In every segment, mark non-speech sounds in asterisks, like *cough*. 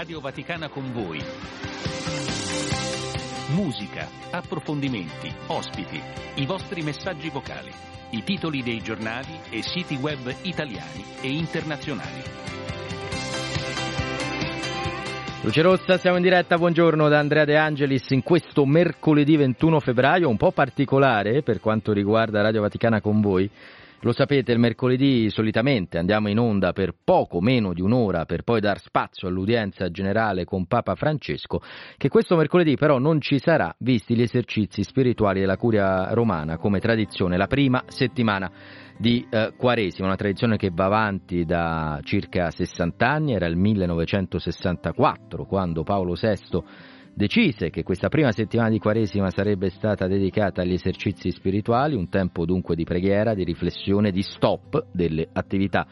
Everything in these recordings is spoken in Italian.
Radio Vaticana con voi. Musica, approfondimenti, ospiti, i vostri messaggi vocali, i titoli dei giornali e siti web italiani e internazionali. Luce Rossa, siamo in diretta, buongiorno da Andrea De Angelis in questo mercoledì 21 febbraio, un po' particolare per quanto riguarda Radio Vaticana con voi. Lo sapete, il mercoledì solitamente andiamo in onda per poco meno di un'ora per poi dar spazio all'udienza generale con Papa Francesco, che questo mercoledì però non ci sarà, visti gli esercizi spirituali della curia romana come tradizione, la prima settimana di eh, Quaresima, una tradizione che va avanti da circa 60 anni, era il 1964 quando Paolo VI decise che questa prima settimana di Quaresima sarebbe stata dedicata agli esercizi spirituali, un tempo dunque di preghiera, di riflessione, di stop delle attività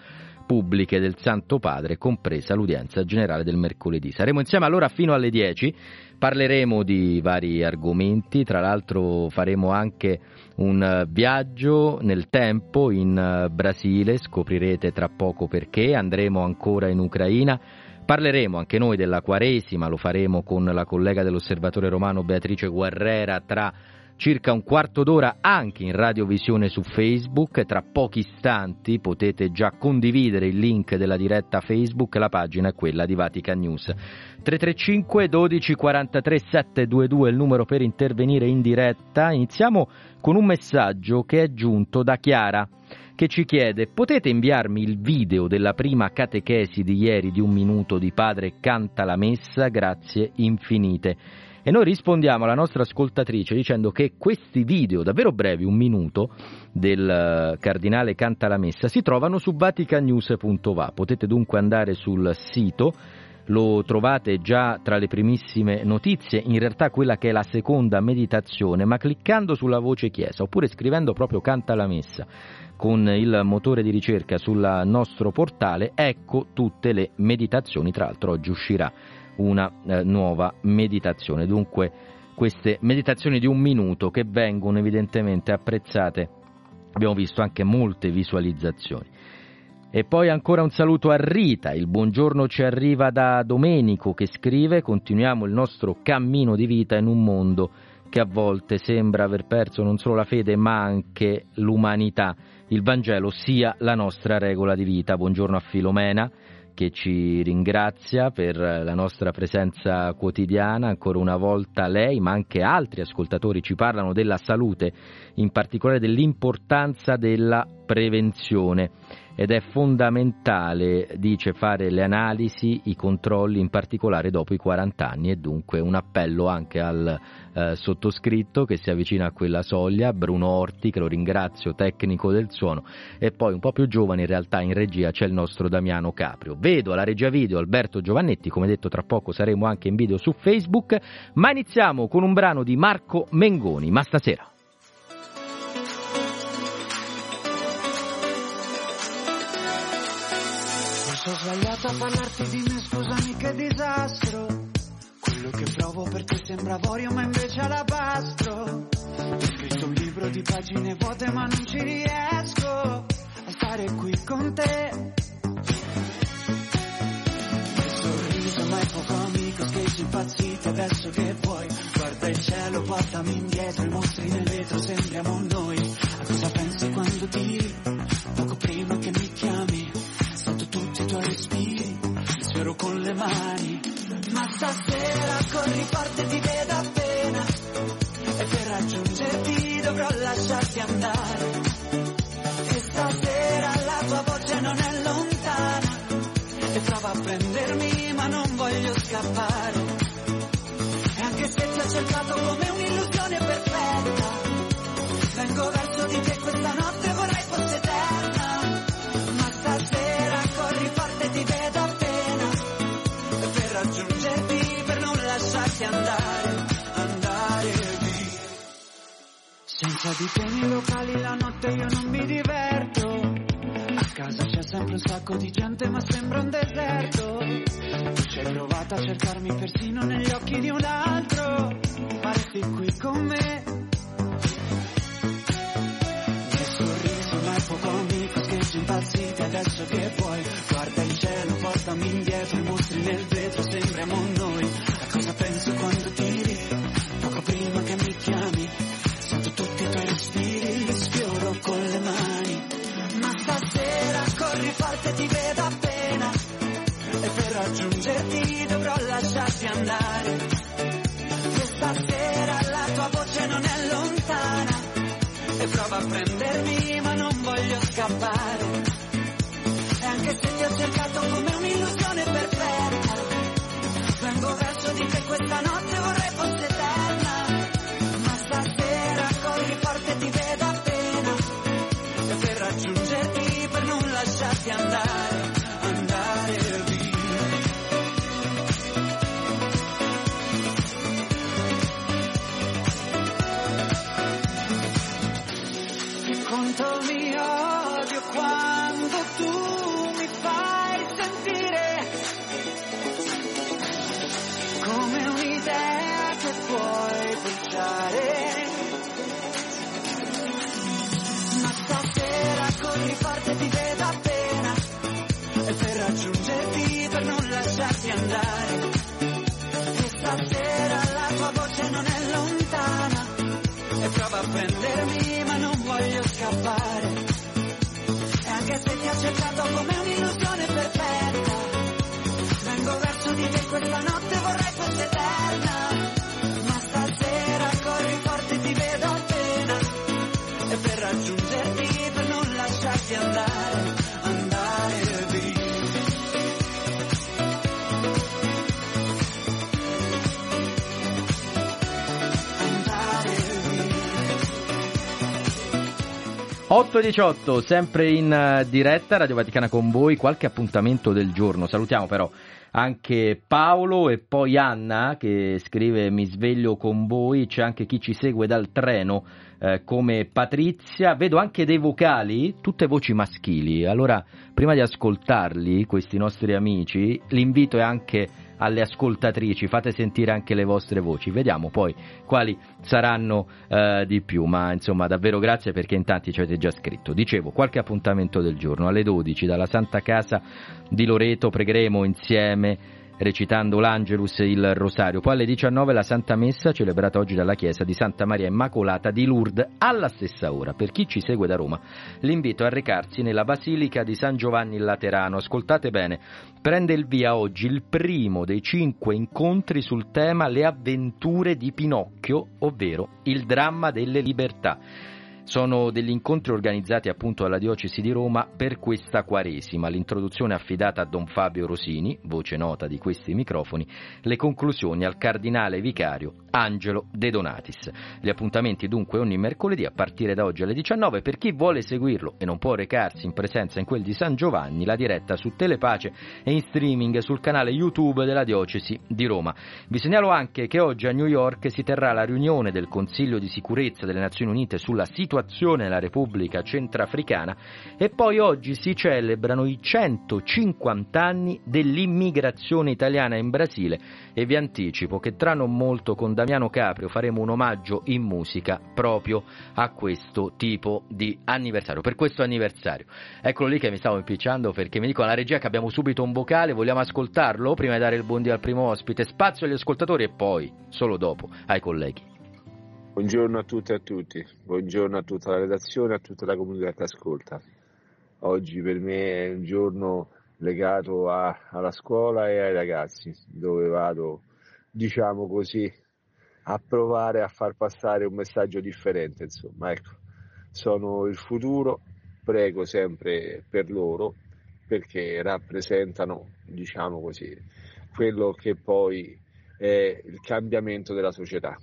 pubbliche del Santo Padre, compresa l'udienza generale del mercoledì. Saremo insieme allora fino alle 10, parleremo di vari argomenti, tra l'altro faremo anche un viaggio nel tempo in Brasile, scoprirete tra poco perché, andremo ancora in Ucraina, Parleremo anche noi della Quaresima, lo faremo con la collega dell'Osservatore Romano Beatrice Guerrera tra circa un quarto d'ora anche in radiovisione su Facebook. Tra pochi istanti potete già condividere il link della diretta Facebook, la pagina è quella di Vatican News. 335 12 43 722 è il numero per intervenire in diretta. Iniziamo con un messaggio che è giunto da Chiara che ci chiede potete inviarmi il video della prima catechesi di ieri di un minuto di padre canta la messa, grazie infinite. E noi rispondiamo alla nostra ascoltatrice dicendo che questi video davvero brevi, un minuto, del eh, cardinale canta la messa, si trovano su vaticanews.va. Potete dunque andare sul sito lo trovate già tra le primissime notizie, in realtà quella che è la seconda meditazione, ma cliccando sulla voce chiesa oppure scrivendo proprio canta la messa con il motore di ricerca sul nostro portale, ecco tutte le meditazioni, tra l'altro oggi uscirà una eh, nuova meditazione, dunque queste meditazioni di un minuto che vengono evidentemente apprezzate, abbiamo visto anche molte visualizzazioni. E poi ancora un saluto a Rita, il buongiorno ci arriva da Domenico che scrive continuiamo il nostro cammino di vita in un mondo che a volte sembra aver perso non solo la fede ma anche l'umanità il Vangelo sia la nostra regola di vita. Buongiorno a Filomena che ci ringrazia per la nostra presenza quotidiana. Ancora una volta lei, ma anche altri ascoltatori ci parlano della salute, in particolare dell'importanza della prevenzione ed è fondamentale, dice, fare le analisi, i controlli, in particolare dopo i 40 anni e dunque un appello anche al eh, sottoscritto che si avvicina a quella soglia, Bruno Orti, che lo ringrazio, tecnico del suono, e poi un po' più giovane in realtà in regia c'è il nostro Damiano Caprio. Vedo alla regia video Alberto Giovannetti, come detto tra poco saremo anche in video su Facebook, ma iniziamo con un brano di Marco Mengoni, ma stasera. Ho sbagliato a parlarti di me, scusami che disastro. Quello che provo per te sembra avorio ma invece alabastro. Ho scritto un libro di pagine vuote ma non ci riesco a stare qui con te. Il sorriso ma è poco amico, scherzi impazziti adesso che puoi. Guarda il cielo, portami indietro, i mostri nel vetro sembriamo noi. A cosa pensi quando ti poco prima che mi respiri, sfero con le mani. Ma stasera corri forte ti vedo appena e per raggiungerti dovrò lasciarti andare. E stasera la tua voce non è lontana e prova a prendermi ma non voglio scappare. E anche se ti ho cercato come un'illusione perfetta, vengo verso senza di te locali la notte io non mi diverto. A casa c'è sempre un sacco di gente ma sembra un deserto. Tu ci hai provato a cercarmi persino negli occhi di un altro. Ma resti qui con me. Nel sorriso ma è poco amico scherzi impazziti adesso che puoi guarda il cielo portami indietro i mostri nel vetro sembra a scappare. E anche se ti ho cercato come un'illusione perfetta, vengo verso di te questa notte cercato come un'illusione perfetta, vengo verso di te questa notte 8.18, sempre in eh, diretta, Radio Vaticana con voi, qualche appuntamento del giorno. Salutiamo però anche Paolo e poi Anna che scrive mi sveglio con voi, c'è anche chi ci segue dal treno eh, come Patrizia, vedo anche dei vocali, tutte voci maschili, allora prima di ascoltarli, questi nostri amici, l'invito è anche alle ascoltatrici, fate sentire anche le vostre voci, vediamo poi quali saranno eh, di più, ma insomma davvero grazie perché in tanti ci avete già scritto. Dicevo, qualche appuntamento del giorno. Alle 12 dalla Santa Casa di Loreto pregheremo insieme recitando l'Angelus e il Rosario. Poi alle 19 la Santa Messa celebrata oggi dalla Chiesa di Santa Maria Immacolata di Lourdes alla stessa ora. Per chi ci segue da Roma, l'invito a recarsi nella Basilica di San Giovanni il Laterano. Ascoltate bene, prende il via oggi il primo dei cinque incontri sul tema Le avventure di Pinocchio, ovvero il dramma delle libertà. Sono degli incontri organizzati appunto dalla Diocesi di Roma per questa Quaresima. L'introduzione affidata a Don Fabio Rosini, voce nota di questi microfoni, le conclusioni al cardinale vicario Angelo De Donatis. Gli appuntamenti dunque ogni mercoledì a partire da oggi alle 19. Per chi vuole seguirlo e non può recarsi in presenza in quel di San Giovanni, la diretta su Telepace e in streaming sul canale YouTube della Diocesi di Roma. Vi segnalo anche che oggi a New York si terrà la riunione del Consiglio di sicurezza delle Nazioni Unite sulla situazione nella Repubblica Centrafricana e poi oggi si celebrano i 150 anni dell'immigrazione italiana in Brasile e vi anticipo che tra non molto con Damiano Caprio faremo un omaggio in musica proprio a questo tipo di anniversario, per questo anniversario. Eccolo lì che mi stavo impicciando perché mi dico alla regia che abbiamo subito un vocale, vogliamo ascoltarlo prima di dare il buondì al primo ospite, spazio agli ascoltatori e poi, solo dopo, ai colleghi. Buongiorno a tutte e a tutti, buongiorno a tutta la redazione a tutta la comunità che ascolta. Oggi per me è un giorno legato a- alla scuola e ai ragazzi, dove vado, diciamo così, a provare a far passare un messaggio differente, insomma, ecco, sono il futuro, prego sempre per loro, perché rappresentano, diciamo così, quello che poi è il cambiamento della società.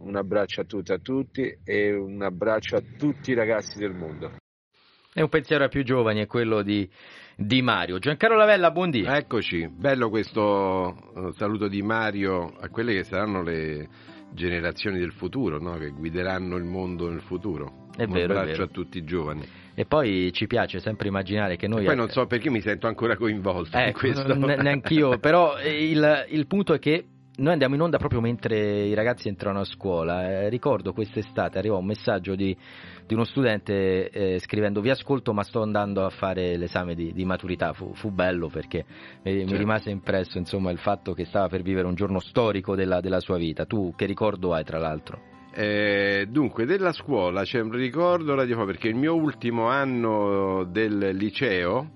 Un abbraccio a tutti e a tutti e un abbraccio a tutti i ragazzi del mondo. E un pensiero ai più giovani è quello di, di Mario. Giancarlo Lavella, buondì. Eccoci, bello questo eh, saluto di Mario a quelle che saranno le generazioni del futuro, no? che guideranno il mondo nel futuro. È Un vero, è abbraccio vero. a tutti i giovani. E poi ci piace sempre immaginare che noi... Poi non so perché mi sento ancora coinvolto in Ecco, questo. ne- neanch'io, però eh, il, il punto è che noi andiamo in onda proprio mentre i ragazzi entrano a scuola. Eh, ricordo quest'estate arrivò un messaggio di, di uno studente eh, scrivendo vi ascolto ma sto andando a fare l'esame di, di maturità. Fu, fu bello perché mi, mi Certo. rimase impresso insomma, il fatto che stava per vivere un giorno storico della, della sua vita. Tu che ricordo hai tra l'altro? Eh, dunque, della scuola c'è un ricordo radio perché il mio ultimo anno del liceo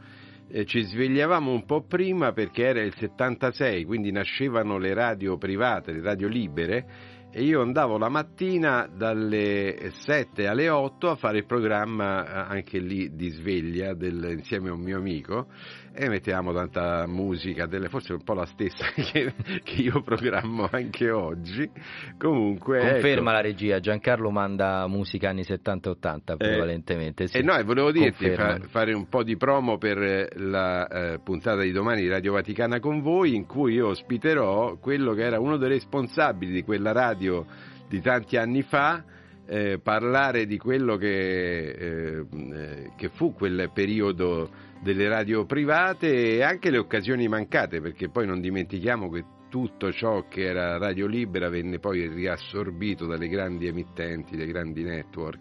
eh, ci svegliavamo un po' prima perché era il 76, quindi nascevano le radio private, le radio libere e io andavo la mattina dalle 7 alle 8 a fare il programma eh, anche lì di sveglia del, insieme a un mio amico e mettevamo tanta musica, delle, forse un po' la stessa *laughs* che, che io programmo anche oggi. Comunque, Conferma ecco. la regia, Giancarlo manda musica anni 70-80 prevalentemente. Sì. E no, e volevo dirti, fa- fare un po' di promo per la eh, puntata di domani di Radio Vaticana con voi, in cui io ospiterò quello che era uno dei responsabili di quella radio di tanti anni fa, eh, parlare di quello che, eh, eh, che fu quel periodo delle radio private e anche le occasioni mancate, perché poi non dimentichiamo che tutto ciò che era radio libera venne poi riassorbito dalle grandi emittenti, dai grandi network.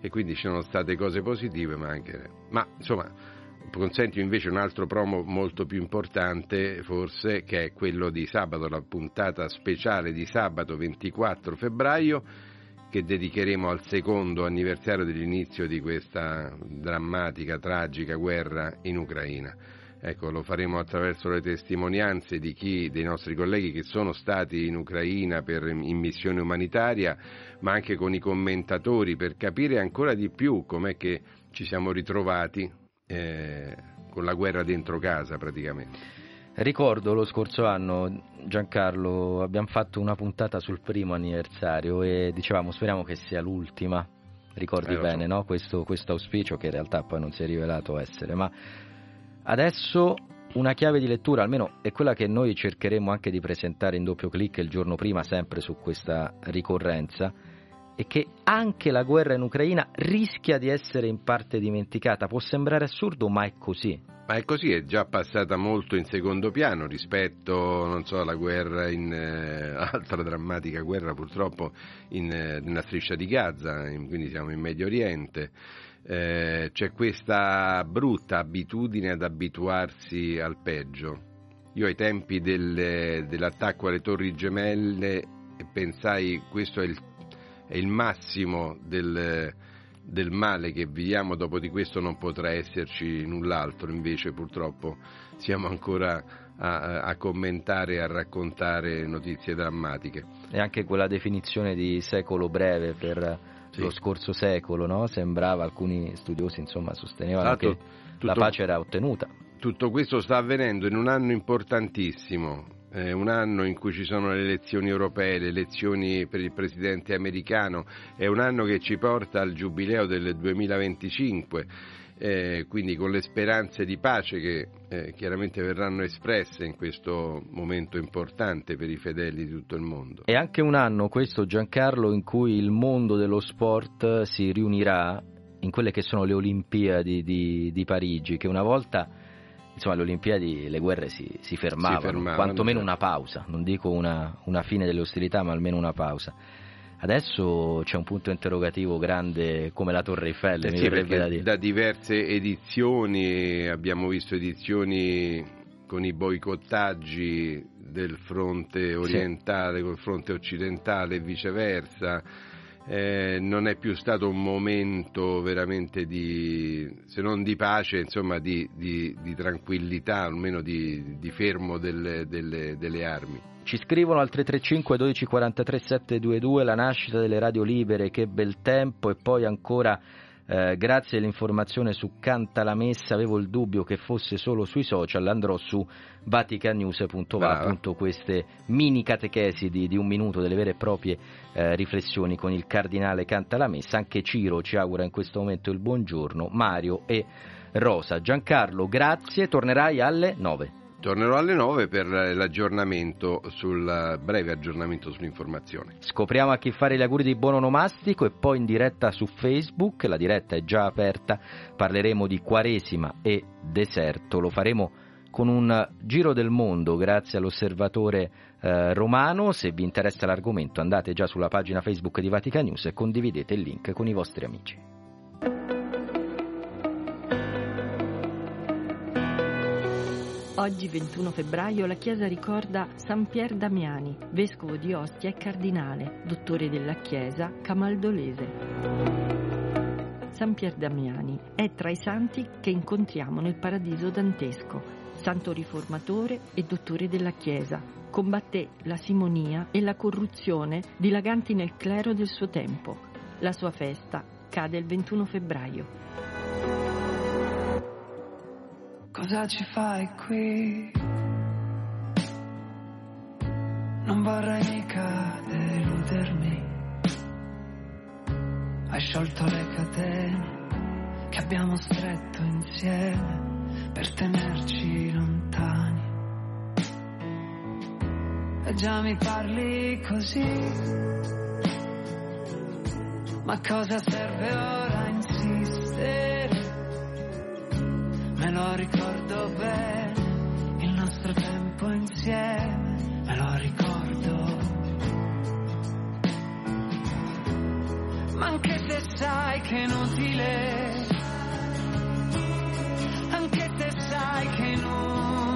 E quindi ci sono state cose positive ma anche... Ma insomma, consenti invece un altro promo molto più importante forse che è quello di sabato, la puntata speciale di sabato 24 febbraio che dedicheremo al secondo anniversario dell'inizio di questa drammatica, tragica guerra in Ucraina. Ecco, lo faremo attraverso le testimonianze di chi, dei nostri colleghi che sono stati in Ucraina per, in missione umanitaria, ma anche con i commentatori per capire ancora di più com'è che ci siamo ritrovati eh, con la guerra dentro casa praticamente. Ricordo lo scorso anno, Giancarlo, abbiamo fatto una puntata sul primo anniversario e dicevamo speriamo che sia l'ultima. Ricordi Eh, so. bene, no? Questo, questo auspicio che in realtà poi non si è rivelato essere. Ma adesso una chiave di lettura, almeno è quella che noi cercheremo anche di presentare in doppio clic il giorno prima, sempre su questa ricorrenza, è che anche la guerra in Ucraina rischia di essere in parte dimenticata. Può sembrare assurdo, ma è così. Ma è così, è già passata molto in secondo piano rispetto, so, alla guerra in eh, altra drammatica guerra purtroppo in, eh, nella striscia di Gaza, in- quindi siamo in Medio Oriente. Eh, c'è questa brutta abitudine ad abituarsi al peggio. Io ai tempi del- dell'attacco alle torri gemelle pensai questo è il, è il massimo del, del male che viviamo, dopo di questo non potrà esserci null'altro, invece purtroppo siamo ancora a, a commentare e a raccontare notizie drammatiche. E anche quella definizione di secolo breve per Sì. lo scorso secolo, no? Sembrava, alcuni studiosi insomma sostenevano l'altro, che la tutto- pace era ottenuta. Tutto questo sta avvenendo in un anno importantissimo, eh, un anno in cui ci sono le elezioni europee, le elezioni per il presidente americano, è un anno che ci porta al giubileo del 2025, eh, quindi con le speranze di pace che eh, chiaramente verranno espresse in questo momento importante per i fedeli di tutto il mondo. È anche un anno questo Giancarlo in cui il mondo dello sport si riunirà in quelle che sono le Olimpiadi di, di Parigi, che una volta insomma alle Olimpiadi le guerre si, si fermavano, fermavano, quantomeno certo. una pausa, non dico una, una fine delle ostilità, ma almeno una pausa. Adesso c'è un punto interrogativo grande come la Torre Eiffel, Eh mi sì, da dire. da diverse edizioni abbiamo visto edizioni con i boicottaggi del fronte orientale col fronte occidentale e viceversa. Eh, non è più stato un momento veramente di, se non di pace, insomma di, di- di tranquillità, almeno di, di fermo delle- delle- delle armi. Ci scrivono al 335 12 43 722 la nascita delle radio libere, che bel tempo e poi ancora eh, grazie all'informazione su Canta la Messa avevo il dubbio che fosse solo sui social, andrò su vaticanews.va appunto queste mini catechesi di, di un minuto, delle vere e proprie eh, riflessioni con il cardinale Canta la Messa, anche Ciro ci augura in questo momento il buongiorno, Mario e Rosa. Giancarlo, grazie, tornerai alle 9. Tornerò alle 9 per l'aggiornamento sul breve aggiornamento sull'informazione. Scopriamo a chi fare gli auguri di buon onomastico e poi in diretta su Facebook, la diretta è già aperta, parleremo di Quaresima e deserto, lo faremo con un giro del mondo grazie all'osservatore eh, romano, se vi interessa l'argomento andate già sulla pagina Facebook di Vatican News e condividete il link con i vostri amici. Oggi 21 febbraio la Chiesa ricorda San Pier Damiani, vescovo di Ostia e cardinale, dottore della Chiesa camaldolese. San Pier Damiani è tra i santi che incontriamo nel paradiso dantesco, santo riformatore e dottore della Chiesa, combatté la simonia e la corruzione dilaganti nel clero del suo tempo. La sua festa cade il 21 febbraio. Cosa ci fai qui? Non vorrei mica deludermi. Hai sciolto le catene che abbiamo stretto insieme per tenerci lontani. E già mi parli così. Ma cosa serve ora insistere? Me lo ricordo bene, il nostro tempo insieme, me lo ricordo. Ma anche se sai che è inutile, anche se sai che inutile,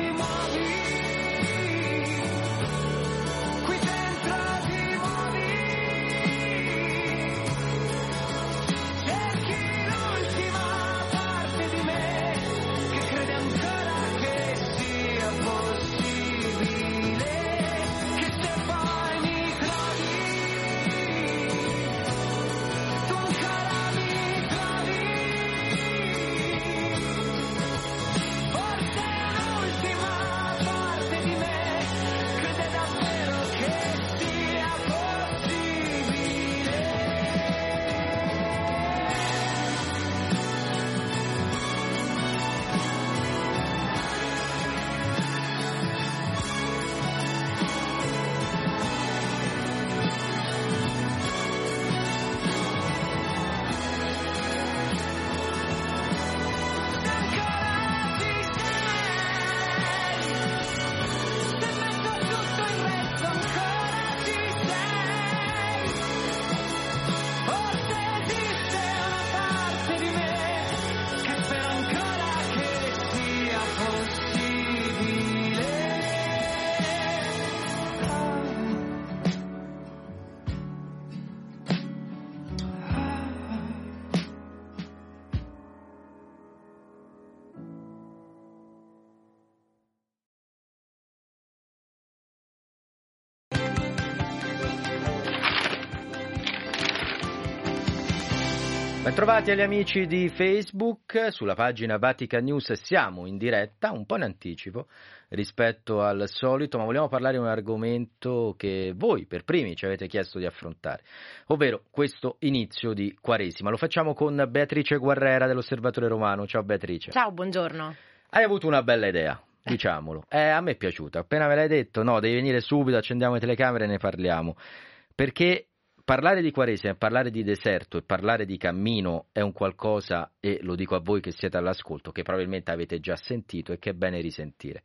Bentrovati agli amici di Facebook, sulla pagina Vatican News siamo in diretta, un po' in anticipo rispetto al solito, ma vogliamo parlare di un argomento che voi per primi ci avete chiesto di affrontare, ovvero questo inizio di Quaresima. Lo facciamo con Beatrice Guerrera dell'Osservatore Romano. Ciao Beatrice. Ciao, buongiorno. Hai avuto una bella idea, diciamolo. Eh, a me è piaciuta. Appena me l'hai detto, no, devi venire subito, accendiamo le telecamere e ne parliamo. Perché parlare di Quaresima, parlare di deserto e parlare di cammino è un qualcosa, e lo dico a voi che siete all'ascolto, che probabilmente avete già sentito e che è bene risentire.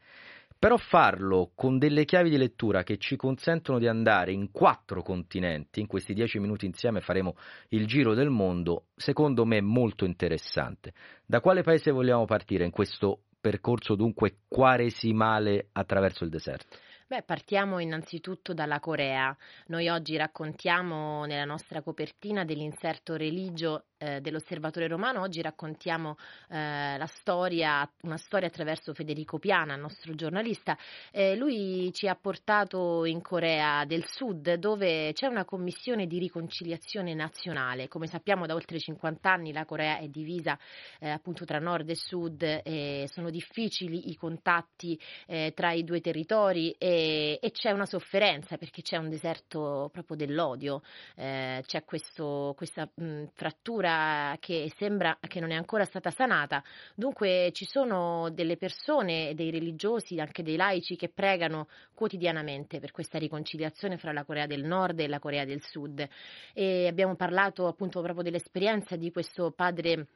Però farlo con delle chiavi di lettura che ci consentono di andare in quattro continenti, in questi dieci minuti insieme faremo il giro del mondo, secondo me è molto interessante. Da quale paese vogliamo partire in questo percorso dunque quaresimale attraverso il deserto? Beh, partiamo innanzitutto dalla Corea. Noi oggi raccontiamo nella nostra copertina dell'inserto religio eh, dell'Osservatore Romano, oggi raccontiamo eh, la storia, una storia attraverso Federico Piana, il nostro giornalista. Eh, lui ci ha portato in Corea del Sud dove c'è una commissione di riconciliazione nazionale. Come sappiamo da oltre 50 anni la Corea è divisa eh, appunto tra nord e sud e sono difficili i contatti eh, tra i due territori e, e, c'è una sofferenza perché c'è un deserto proprio dell'odio, eh, c'è questo, questa mh, frattura paura che sembra che non è ancora stata sanata. Dunque ci sono delle persone, dei religiosi, anche dei laici che pregano quotidianamente per questa riconciliazione fra la Corea del Nord e la Corea del Sud. E abbiamo parlato appunto proprio dell'esperienza di questo padre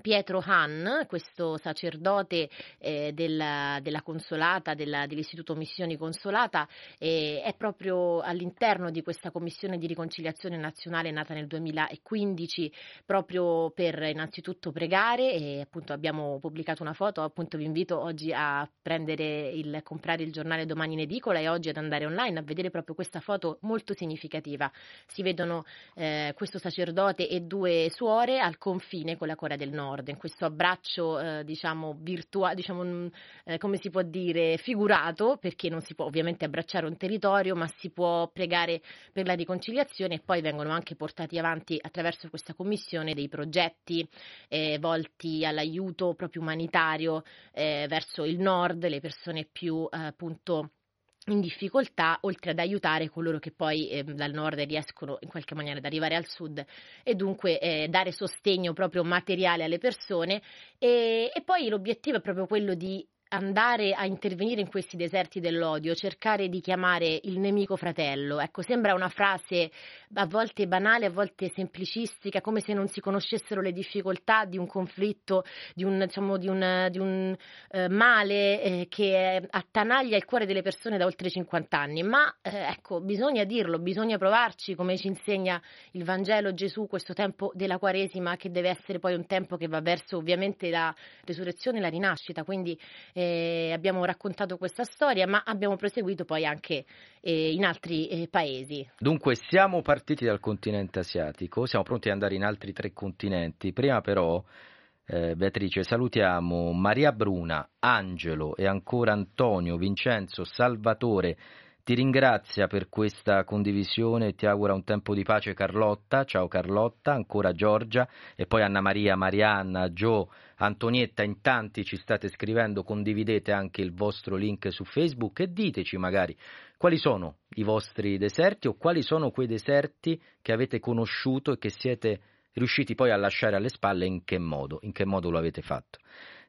Pietro Han, questo sacerdote eh, della, della, Consolata, della, dell'Istituto Missioni Consolata, eh, è proprio all'interno di questa commissione di riconciliazione nazionale nata nel 2015 proprio per innanzitutto pregare e appunto abbiamo pubblicato una foto, appunto vi invito oggi a prendere il, comprare il giornale domani in edicola e oggi ad andare online a vedere proprio questa foto molto significativa. Si vedono eh, questo sacerdote e due suore al confine con la Corea del Nord Nord, in questo abbraccio eh, diciamo virtuale, diciamo, mm, eh, come si può dire, figurato, perché non si può ovviamente abbracciare un territorio, ma si può pregare per la riconciliazione e poi vengono anche portati avanti attraverso questa commissione dei progetti eh, volti all'aiuto proprio umanitario eh, verso il nord, le persone più eh, appunto in difficoltà, oltre ad aiutare coloro che poi eh, dal nord riescono in qualche maniera ad arrivare al sud e dunque eh, dare sostegno proprio materiale alle persone. E, e poi l'obiettivo è proprio quello di andare a intervenire in questi deserti dell'odio, cercare di chiamare il nemico fratello. Ecco, sembra una frase a volte banale, a volte semplicistica, come se non si conoscessero le difficoltà di un conflitto, di un, diciamo, di un, di un eh, male eh, che attanaglia il cuore delle persone da oltre 50 anni. Ma eh, ecco, bisogna dirlo, bisogna provarci, come ci insegna il Vangelo Gesù, questo tempo della Quaresima, che deve essere poi un tempo che va verso ovviamente la resurrezione e la rinascita. Quindi eh, abbiamo raccontato questa storia, ma abbiamo proseguito poi anche eh, in altri eh, paesi. Dunque siamo partiti dal continente asiatico, siamo pronti ad andare in altri tre continenti. Prima però, eh, Beatrice, salutiamo Maria Bruna, Angelo e ancora Antonio, Vincenzo, Salvatore. Ti ringrazia per questa condivisione e ti augura un tempo di pace Carlotta. Ciao Carlotta, ancora Giorgia e poi Anna Maria, Marianna, Gio, Antonietta, in tanti ci state scrivendo, condividete anche il vostro link su Facebook e diteci magari quali sono i vostri deserti o quali sono quei deserti che avete conosciuto e che siete riusciti poi a lasciare alle spalle in che modo, in che modo lo avete fatto.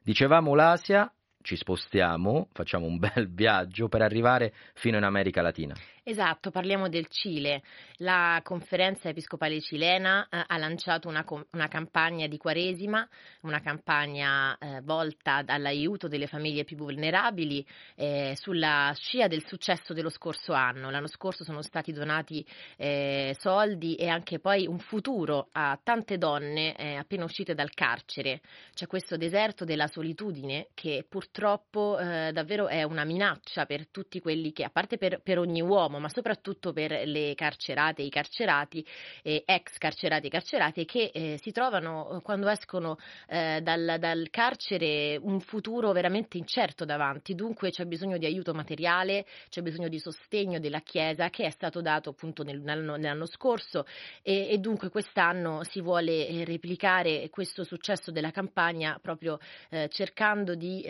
Dicevamo l'Asia, ci spostiamo, facciamo un bel *laughs* viaggio per arrivare fino in America Latina. Esatto, parliamo del Cile. La conferenza episcopale cilena eh, ha lanciato una, una, campagna di Quaresima, una campagna eh, volta all'aiuto delle famiglie più vulnerabili eh, sulla scia del successo dello scorso anno. L'anno scorso sono stati donati eh, soldi e anche poi un futuro a tante donne eh, appena uscite dal carcere. C'è questo deserto della solitudine che purtroppo eh, davvero è una minaccia per tutti quelli che, a parte per, per ogni uomo, ma soprattutto per le carcerate i carcerati, eh, ex carcerati e carcerate, che eh, si trovano eh, quando escono eh, dal, dal, carcere un futuro veramente incerto davanti. Dunque c'è bisogno di aiuto materiale, c'è bisogno di sostegno della Chiesa che è stato dato appunto nel, nell'anno, nell'anno, scorso e, e, dunque quest'anno si vuole eh, replicare questo successo della campagna proprio eh, cercando di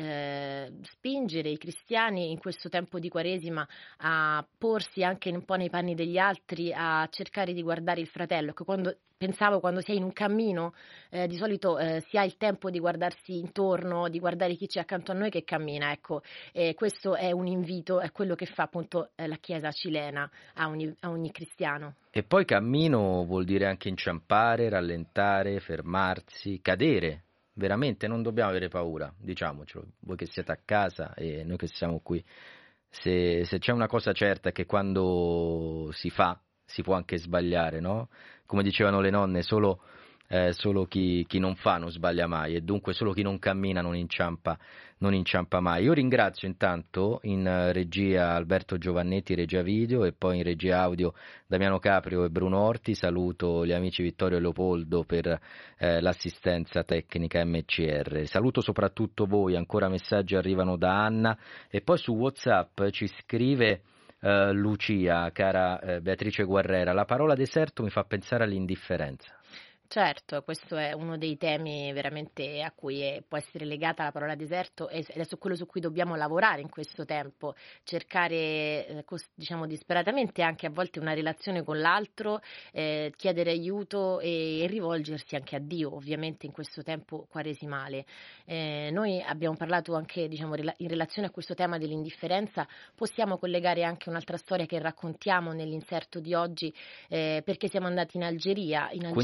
spingere i cristiani in questo tempo di Quaresima a porsi mettersi anche un po' nei panni degli altri, a cercare di guardare il fratello. Ecco, quando, pensavo quando sei in un cammino, eh, di solito eh, si ha il tempo di guardarsi intorno, di guardare chi c'è accanto a noi che cammina. Ecco, eh, questo è un invito, è quello che fa appunto eh, la Chiesa cilena a ogni, a ogni cristiano. E poi cammino vuol dire anche inciampare, rallentare, fermarsi, cadere. Veramente non dobbiamo avere paura, diciamocelo, voi che siete a casa e noi che siamo qui se, se c'è una cosa certa è che quando si fa si può anche sbagliare, no? Come dicevano le nonne, solo, eh, solo chi, chi, non fa non sbaglia mai e dunque solo chi non cammina non inciampa, non inciampa mai. Io ringrazio intanto in regia Alberto Giovannetti, regia video, e poi in regia audio Damiano Caprio e Bruno Orti. Saluto gli amici Vittorio e Leopoldo per eh, l'assistenza tecnica MCR. Saluto soprattutto voi, ancora messaggi arrivano da Anna e poi su WhatsApp ci scrive. Uh, Lucia, cara uh, Beatrice Guerrera, la parola deserto mi fa pensare all'indifferenza. Certo, questo è uno dei temi veramente a cui è, può essere legata la parola deserto ed è su quello su cui dobbiamo lavorare in questo tempo, cercare eh, diciamo disperatamente anche a volte una relazione con l'altro, eh, chiedere aiuto e, e, rivolgersi anche a Dio, ovviamente in questo tempo quaresimale. Eh, noi abbiamo parlato anche diciamo, in relazione a questo tema dell'indifferenza, possiamo collegare anche un'altra storia che raccontiamo nell'inserto di oggi eh, perché siamo andati in Algeria. In Algeria...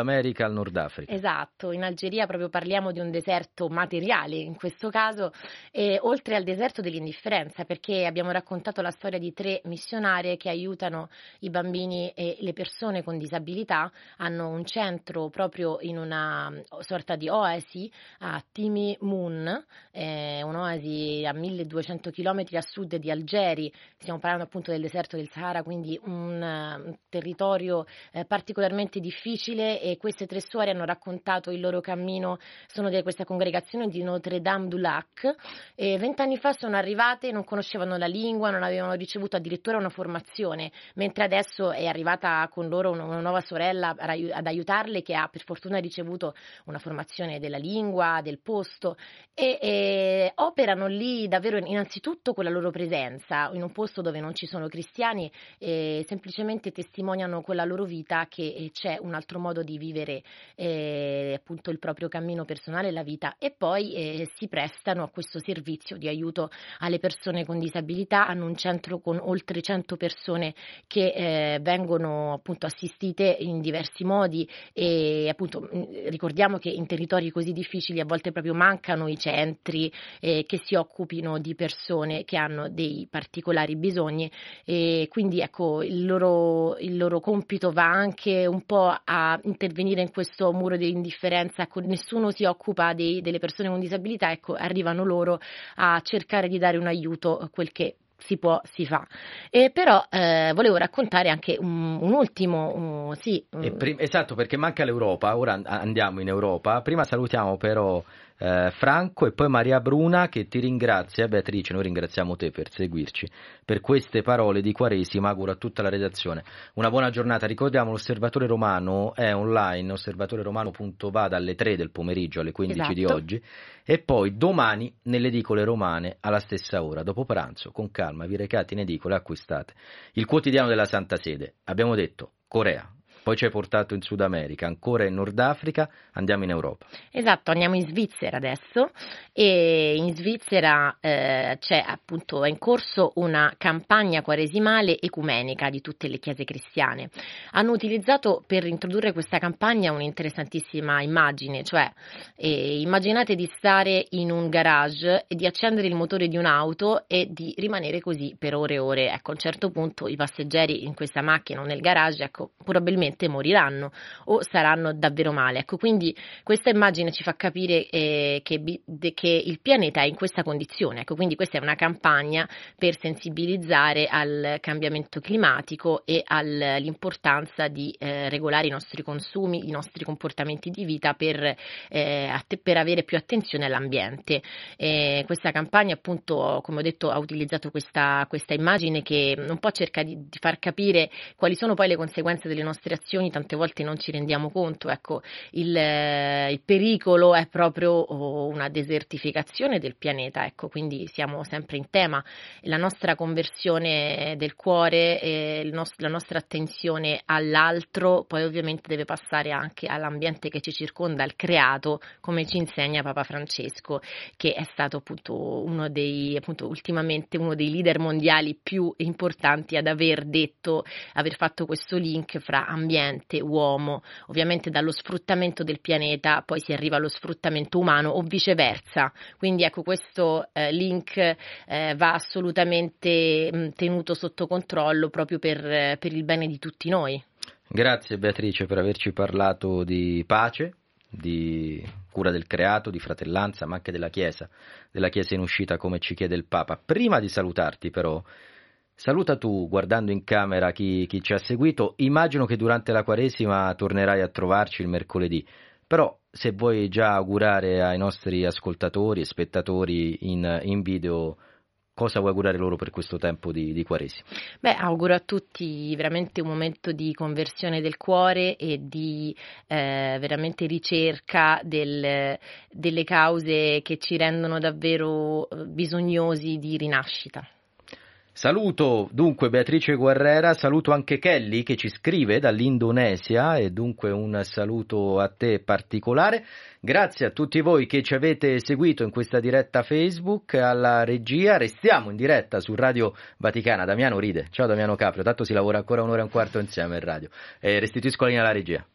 America al Nord Africa. Esatto, in Algeria proprio parliamo di un deserto materiale in questo caso, e oltre al deserto dell'indifferenza, perché abbiamo raccontato la storia di tre missionarie che aiutano i bambini e le persone con disabilità, hanno un centro proprio in una sorta di oasi a Timi Moon, eh, un'oasi a 1200 km a sud di Algeri, stiamo parlando appunto del deserto del Sahara, quindi un, un territorio eh, particolarmente difficile e queste tre suore hanno raccontato il loro cammino, sono di questa congregazione di Notre Dame du Lac e vent'anni fa sono arrivate, non conoscevano la lingua, non avevano ricevuto addirittura una formazione, mentre adesso è arrivata con loro una nuova sorella ad aiutarle che ha per fortuna ricevuto una formazione della lingua, del posto e, e operano lì davvero innanzitutto con la loro presenza in un posto dove non ci sono cristiani e semplicemente testimoniano con la loro vita che c'è un altro modo di vivere eh, appunto il proprio cammino personale la vita e poi eh, si prestano a questo servizio di aiuto alle persone con disabilità, hanno un centro con oltre 100 persone che eh, vengono appunto assistite in diversi modi e appunto ricordiamo che in territori così difficili a volte proprio mancano i centri eh, che si occupino di persone che hanno dei particolari bisogni. E quindi ecco il loro, il loro compito va anche un po' a intervenire in questo muro di indifferenza, ecco, nessuno si occupa dei, delle persone con disabilità, ecco, arrivano loro a cercare di dare un aiuto, quel che si può, si fa. E però eh, volevo raccontare anche un, un ultimo, un, sì. Prim- esatto, perché manca l'Europa, ora andiamo in Europa. Prima salutiamo però eh, Franco e poi Maria Bruna che ti ringrazia, Beatrice, noi ringraziamo te per seguirci, per queste parole di Quaresima, auguro a tutta la redazione. Una buona giornata, ricordiamo l'Osservatore Romano è online, osservatoreromano.va dalle 3 del pomeriggio alle 15 esatto. di oggi e poi domani nelle edicole romane alla stessa ora, dopo pranzo, con calma, vi recate in edicole e acquistate il quotidiano della Santa Sede, abbiamo detto Corea, poi ci hai portato in Sud America, ancora in Nord Africa, andiamo in Europa. Esatto, andiamo in Svizzera adesso e in Svizzera eh, c'è appunto in corso una campagna quaresimale ecumenica di tutte le chiese cristiane. Hanno utilizzato per introdurre questa campagna un'interessantissima immagine, cioè eh, immaginate di stare in un garage e di accendere il motore di un'auto e di rimanere così per ore e ore. Ecco, a un certo punto i passeggeri in questa macchina o nel garage, ecco, probabilmente probabilmente moriranno o saranno davvero male. Ecco, quindi questa immagine ci fa capire eh, che, che, il pianeta è in questa condizione. Ecco, quindi questa è una campagna per sensibilizzare al cambiamento climatico e all'importanza di eh, regolare i nostri consumi, i nostri comportamenti di vita per, eh, per avere più attenzione all'ambiente. questa campagna, appunto, come ho detto, ha utilizzato questa, questa immagine che un po' cerca di, di far capire quali sono poi le conseguenze delle nostre azioni tante volte non ci rendiamo conto, ecco, il, eh, il pericolo è proprio oh, una desertificazione del pianeta, ecco, quindi siamo sempre in tema, la nostra conversione del cuore, nos- la nostra attenzione all'altro, poi ovviamente deve passare anche all'ambiente che ci circonda, al creato, come ci insegna Papa Francesco, che è stato appunto uno dei, appunto, ultimamente uno dei leader mondiali più importanti ad aver detto, aver fatto questo link fra ambiente ambiente, uomo, ovviamente dallo sfruttamento del pianeta poi si arriva allo sfruttamento umano o viceversa. Quindi ecco questo eh, link eh, va assolutamente mh, tenuto sotto controllo proprio per, per il bene di tutti noi. Grazie Beatrice per averci parlato di pace, di cura del creato, di fratellanza, ma anche della Chiesa, della Chiesa in uscita come ci chiede il Papa. Prima di salutarti però Saluta tu, guardando in camera chi, chi, ci ha seguito. Immagino che durante la Quaresima tornerai a trovarci il mercoledì. Però, se vuoi già augurare ai nostri ascoltatori e spettatori in, in video cosa vuoi augurare loro per questo tempo di, di Quaresima? Beh, auguro a tutti veramente un momento di conversione del cuore e di eh, veramente ricerca del, delle cause che ci rendono davvero eh, bisognosi di rinascita. Saluto dunque Beatrice Guerrera, saluto anche Kelly che ci scrive dall'Indonesia e dunque un saluto a te particolare. Grazie a tutti voi che ci avete seguito in questa diretta Facebook, alla regia. Restiamo in diretta su Radio Vaticana. Damiano ride. Ciao Damiano Caprio, tanto si lavora ancora un'ora e un quarto insieme in radio. Eh, restituisco la linea alla regia.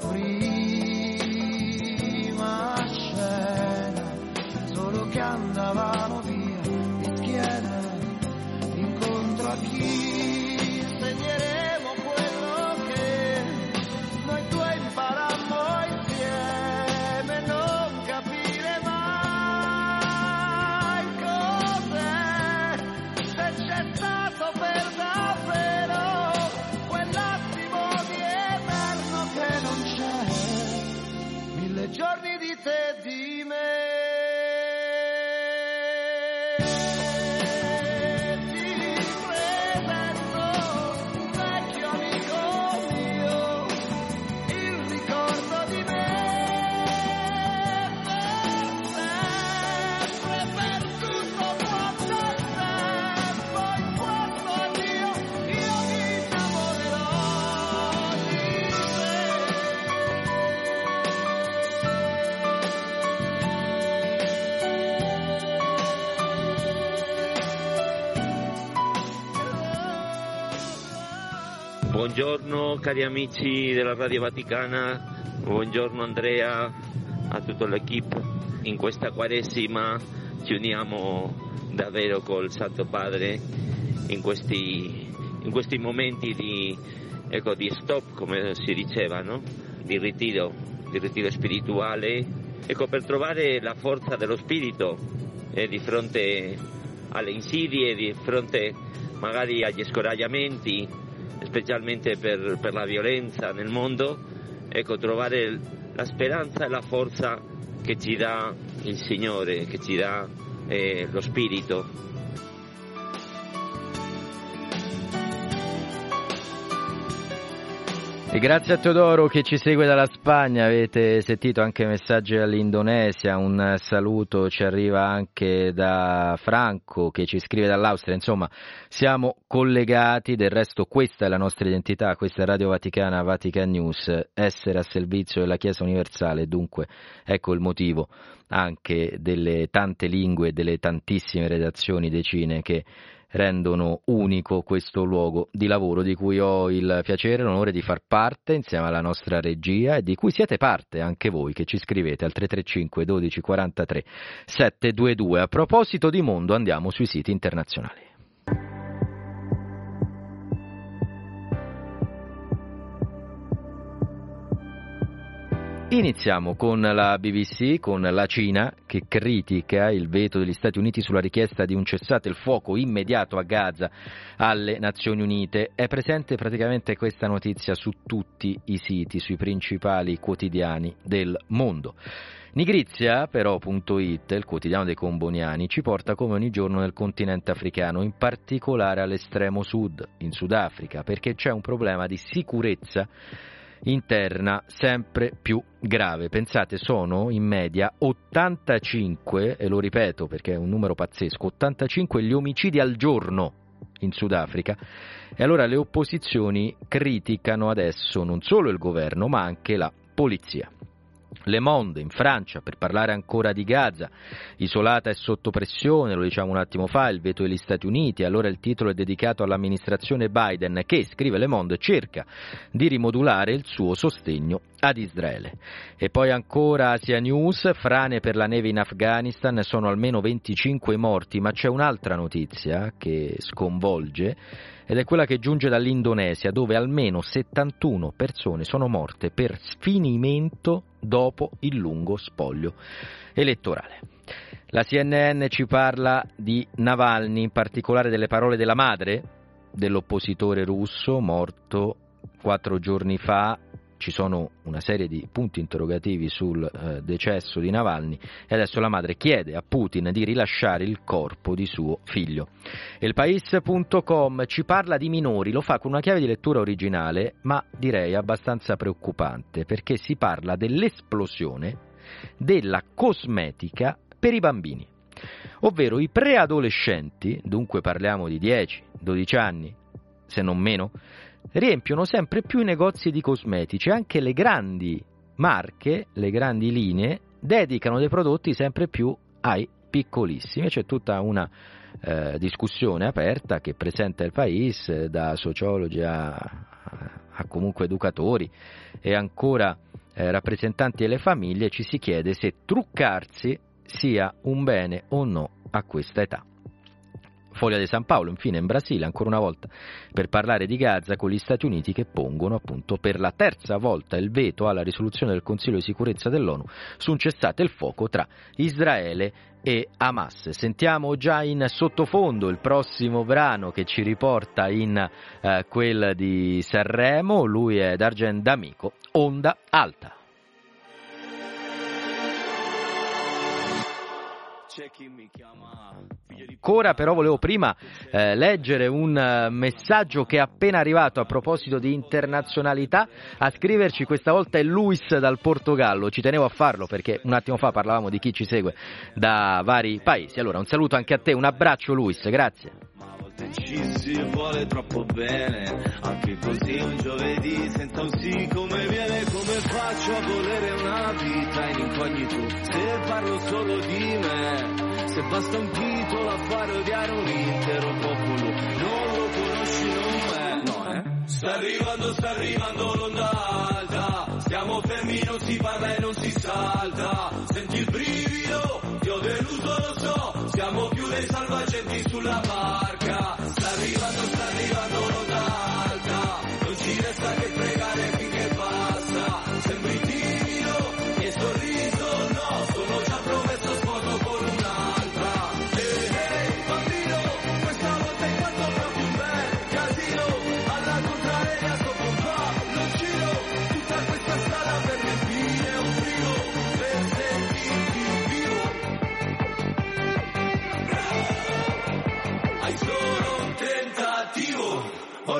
free. Buongiorno cari amici della Radio Vaticana, buongiorno Andrea, a tutta l'equipe. In questa quaresima ci uniamo davvero col Santo Padre in questi, in questi momenti di, ecco, di, stop, come si diceva, no? di, ritiro, di ritiro spirituale, ecco, per trovare la forza dello spirito eh, di fronte alle insidie, di fronte magari agli scoragliamenti specialmente per, per la violenza nel mondo, ecco, trovare la speranza e la forza che ci dà il Signore, che ci dà eh, lo Spirito. E grazie a Teodoro che ci segue dalla Spagna, avete sentito anche messaggi dall'Indonesia, un saluto ci arriva anche da Franco che ci scrive dall'Austria, insomma siamo collegati, del resto questa è la nostra identità, questa è Radio Vaticana, Vatican News, essere a servizio della Chiesa universale, dunque ecco il motivo anche delle tante lingue e delle tantissime redazioni, decine che rendono unico questo luogo di lavoro di cui ho il piacere e l'onore di far parte insieme alla nostra regia e di cui siete parte anche voi che ci scrivete al 335 12 43 722. A proposito di mondo andiamo sui siti internazionali. Iniziamo con la BBC, con la Cina che critica il veto degli Stati Uniti sulla richiesta di un cessate il fuoco immediato a Gaza alle Nazioni Unite. È presente praticamente questa notizia su tutti i siti, sui principali quotidiani del mondo. Nigrizia, però.it, il quotidiano dei comboniani, ci porta come ogni giorno nel continente africano, in particolare all'estremo sud, in Sudafrica, perché c'è un problema di sicurezza interna sempre più grave. Pensate, sono in media 85, e lo ripeto perché è un numero pazzesco, 85 gli omicidi al giorno in Sudafrica. E allora le opposizioni criticano adesso non solo il governo ma anche la polizia. Le Monde in Francia per parlare ancora di Gaza, isolata e sotto pressione, lo diciamo un attimo fa, il veto degli Stati Uniti, allora il titolo è dedicato all'amministrazione Biden che, scrive Le Monde, cerca di rimodulare il suo sostegno ad Israele. E poi ancora Asia News, frane per la neve in Afghanistan, sono almeno 25 morti, ma c'è un'altra notizia che sconvolge ed è quella che giunge dall'Indonesia dove almeno 71 persone sono morte per sfinimento dopo il lungo spoglio elettorale. La CNN ci parla di Navalny, in particolare delle parole della madre dell'oppositore russo morto quattro giorni fa ci sono una serie di punti interrogativi sul eh, decesso di Navalny e adesso la madre chiede a Putin di rilasciare il corpo di suo figlio. Il Pais.com ci parla di minori, lo fa con una chiave di lettura originale, ma direi abbastanza preoccupante, perché si parla dell'esplosione della cosmetica per i bambini, ovvero i preadolescenti, dunque parliamo di 10-12 anni, se non meno, riempiono sempre più i negozi di cosmetici, anche le grandi marche, le grandi linee dedicano dei prodotti sempre più ai piccolissimi. C'è tutta una eh, discussione aperta che presenta il paese da sociologi a, a comunque educatori e ancora eh, rappresentanti delle famiglie ci si chiede se truccarsi sia un bene o no a questa età. Foglia di San Paolo, infine in Brasile, ancora una volta per parlare di Gaza con gli Stati Uniti che pongono appunto per la terza volta il veto alla risoluzione del Consiglio di sicurezza dell'ONU su un cessate il fuoco tra Israele e Hamas. Sentiamo già in sottofondo il prossimo brano che ci riporta in eh, quel di Sanremo, lui è D'Argent D'Amico, Onda Alta. C'è chi mi Ancora però volevo prima eh, leggere un uh, messaggio che è appena arrivato a proposito di internazionalità. A scriverci questa volta è Luis dal Portogallo. Ci tenevo a farlo perché un attimo fa parlavamo di chi ci segue da vari paesi. Allora un saluto anche a te, un abbraccio Luis, grazie. Ci si vuole troppo bene, anche così un giovedì senza un sì come viene, come faccio a volere una vita in incognito se parlo solo di me. Se basta un titolo a fare odiare un intero popolo, non lo conosci, non me. No, eh? Sta arrivando, sta arrivando l'onda alta. Stiamo fermi, non si parla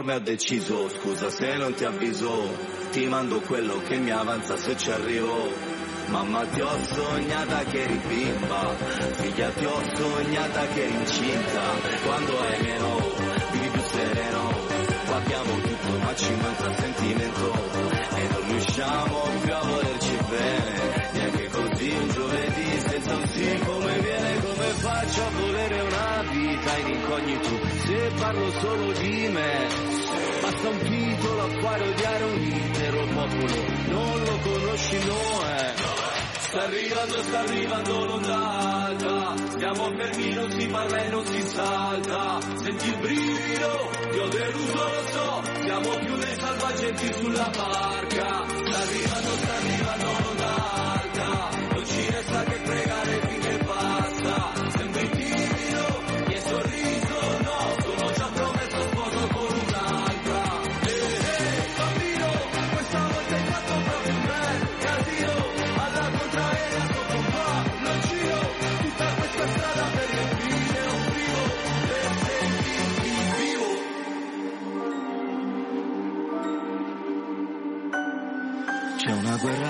Ormai ho deciso, scusa se non ti avviso. Ti mando quello che mi avanza se ci arrivo. Mamma ti ho sognata che eri bimba, figlia ti ho sognata che eri incinta. Quando hai meno, vivi più sereno. Abbiamo tutto ma ci manca sentimento. E non riusciamo più a volerci bene. Neanche così un giovedì senza un sì come viene, come faccio a volere una vita in incognito. Parlo solo di me. Basta un titolo a fare odiare un intero popolo, non lo conosci, no eh. Sta arrivando, sta arrivando l'ondata, stiamo fermi, non si parla e non si salta. Senti il brivido, ti ho deluso, lo so, siamo più dei salvagenti sulla barca. Sta arrivando, sta arrivando l'ondata,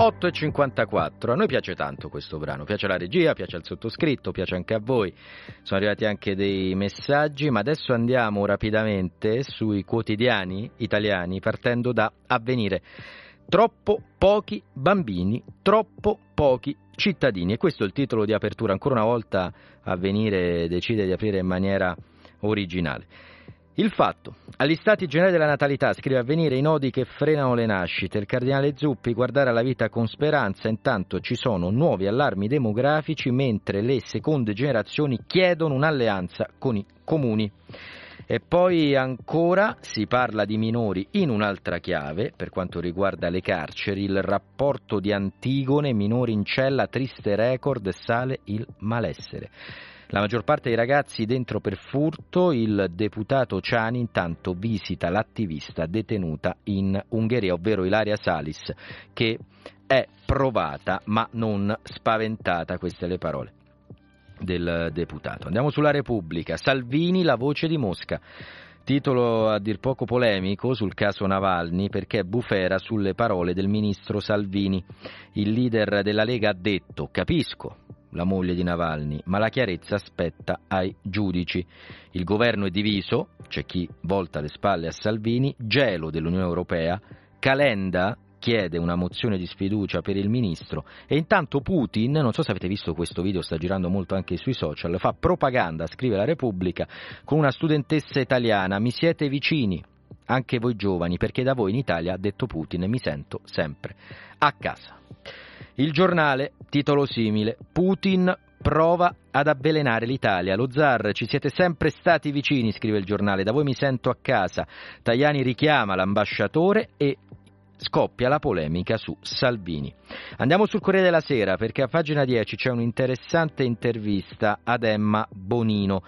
8.54, a noi piace tanto questo brano, piace la regia, piace al sottoscritto, piace anche a voi, sono arrivati anche dei messaggi, ma adesso andiamo rapidamente sui quotidiani italiani partendo da Avvenire. Troppo pochi bambini, troppo pochi cittadini. E questo è il titolo di apertura, ancora una volta Avvenire decide di aprire in maniera originale. Il fatto. Agli stati generali della natalità scrive avvenire i nodi che frenano le nascite. Il cardinale Zuppi guardare alla vita con speranza, intanto ci sono nuovi allarmi demografici mentre le seconde generazioni chiedono un'alleanza con i comuni. E poi ancora si parla di minori in un'altra chiave, per quanto riguarda le carceri, il rapporto di Antigone, minori in cella, triste record, sale il malessere. La maggior parte dei ragazzi dentro per furto, il deputato Ciani intanto visita l'attivista detenuta in Ungheria, ovvero Ilaria Salis, che è provata ma non spaventata, queste le parole del deputato. Andiamo sulla Repubblica, Salvini, la voce di Mosca. Titolo a dir poco polemico sul caso Navalny perché bufera sulle parole del ministro Salvini. Il leader della Lega ha detto capisco la moglie di Navalny, ma la chiarezza spetta ai giudici. Il governo è diviso, c'è chi volta le spalle a Salvini, gelo dell'Unione Europea, Calenda chiede una mozione di sfiducia per il ministro e intanto Putin, non so se avete visto questo video, sta girando molto anche sui social, fa propaganda, scrive la Repubblica, con una studentessa italiana, mi siete vicini, anche voi giovani, perché da voi in Italia, ha detto Putin, mi sento sempre a casa. Il giornale, titolo simile, Putin prova ad avvelenare l'Italia. Lo zar, ci siete sempre stati vicini, scrive il giornale, da voi mi sento a casa. Tajani richiama l'ambasciatore e scoppia la polemica su Salvini. Andiamo sul Corriere della Sera perché a pagina 10 c'è un'interessante intervista ad Emma Bonino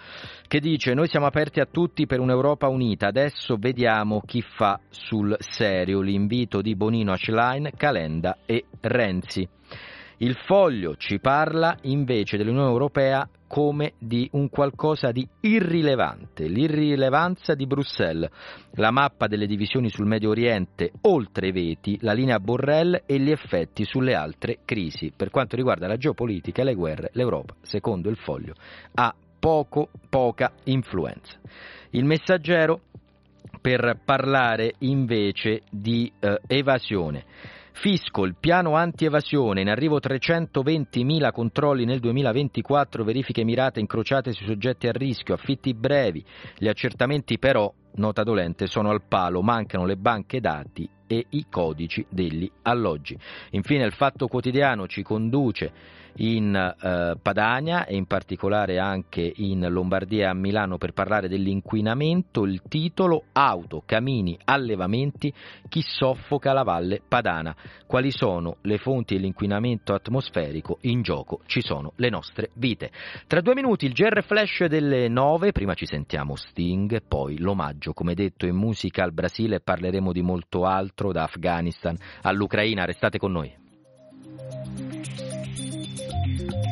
che dice noi siamo aperti a tutti per un'Europa unita, adesso vediamo chi fa sul serio l'invito di Bonino a Schlein, Calenda e Renzi. Il foglio ci parla invece dell'Unione Europea come di un qualcosa di irrilevante, l'irrilevanza di Bruxelles, la mappa delle divisioni sul Medio Oriente oltre i veti, la linea Borrell e gli effetti sulle altre crisi. Per quanto riguarda la geopolitica e le guerre, l'Europa, secondo il foglio, ha poco, poca influenza. Il messaggero per parlare invece di eh, evasione. Fisco, il piano anti-evasione, in arrivo 320.000 controlli nel 2024, verifiche mirate incrociate sui soggetti a rischio, affitti brevi. Gli accertamenti però, nota dolente, sono al palo, mancano le banche dati e i codici degli alloggi. Infine il Fatto Quotidiano ci conduce in eh, Padania e in particolare anche in Lombardia e a Milano per parlare dell'inquinamento, il titolo Auto, camini, allevamenti, chi soffoca la valle padana. Quali sono le fonti dell'inquinamento atmosferico? In gioco ci sono le nostre vite. Tra due minuti il GR Flash delle nove, prima ci sentiamo Sting, poi l'omaggio, come detto, in musica al Brasile parleremo di molto altro, da Afghanistan all'Ucraina, restate con noi. Thank you.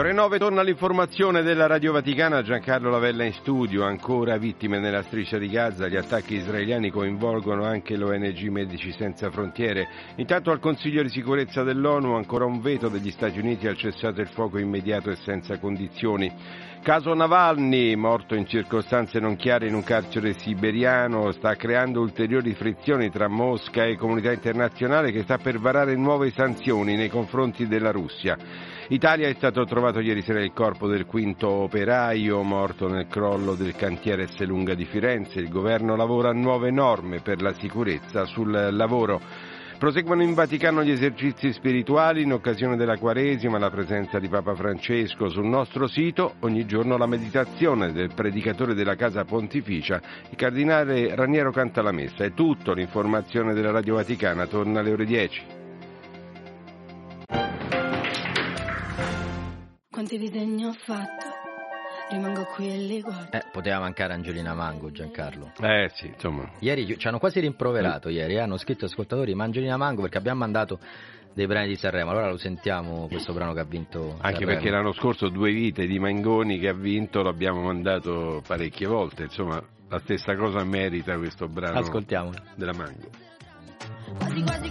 Ore 9 torna l'informazione della Radio Vaticana, Giancarlo Lavella in studio, ancora vittime nella striscia di Gaza, gli attacchi israeliani coinvolgono anche l'ONG Medici Senza Frontiere. Intanto al Consiglio di sicurezza dell'ONU ancora un veto degli Stati Uniti al cessato il fuoco immediato e senza condizioni. Caso Navalny, morto in circostanze non chiare in un carcere siberiano, sta creando ulteriori frizioni tra Mosca e comunità internazionale che sta per varare nuove sanzioni nei confronti della Russia. Italia è stato trovato ieri sera il corpo del quinto operaio morto nel crollo del cantiere S. Lunga di Firenze. Il governo lavora a nuove norme per la sicurezza sul lavoro. Proseguono in Vaticano gli esercizi spirituali in occasione della Quaresima, la presenza di Papa Francesco sul nostro sito, ogni giorno la meditazione del predicatore della Casa Pontificia, il cardinale Raniero Cantalamessa. È tutto, l'informazione della Radio Vaticana torna alle ore 10. Quanti disegni ho fatto? Rimango qui e li guardo. Eh, poteva mancare Angelina Mango, Giancarlo. Eh sì, insomma. Ieri ci hanno quasi rimproverato, mm. ieri, eh, hanno scritto ascoltatori, ma Angelina Mango perché abbiamo mandato dei brani di Sanremo. Allora lo sentiamo questo brano che ha vinto. Anche Sanremo. perché l'anno scorso due vite di Mangoni che ha vinto l'abbiamo mandato parecchie volte, insomma La stessa cosa merita questo brano Ascoltiamo. della Mango. Quasi quasi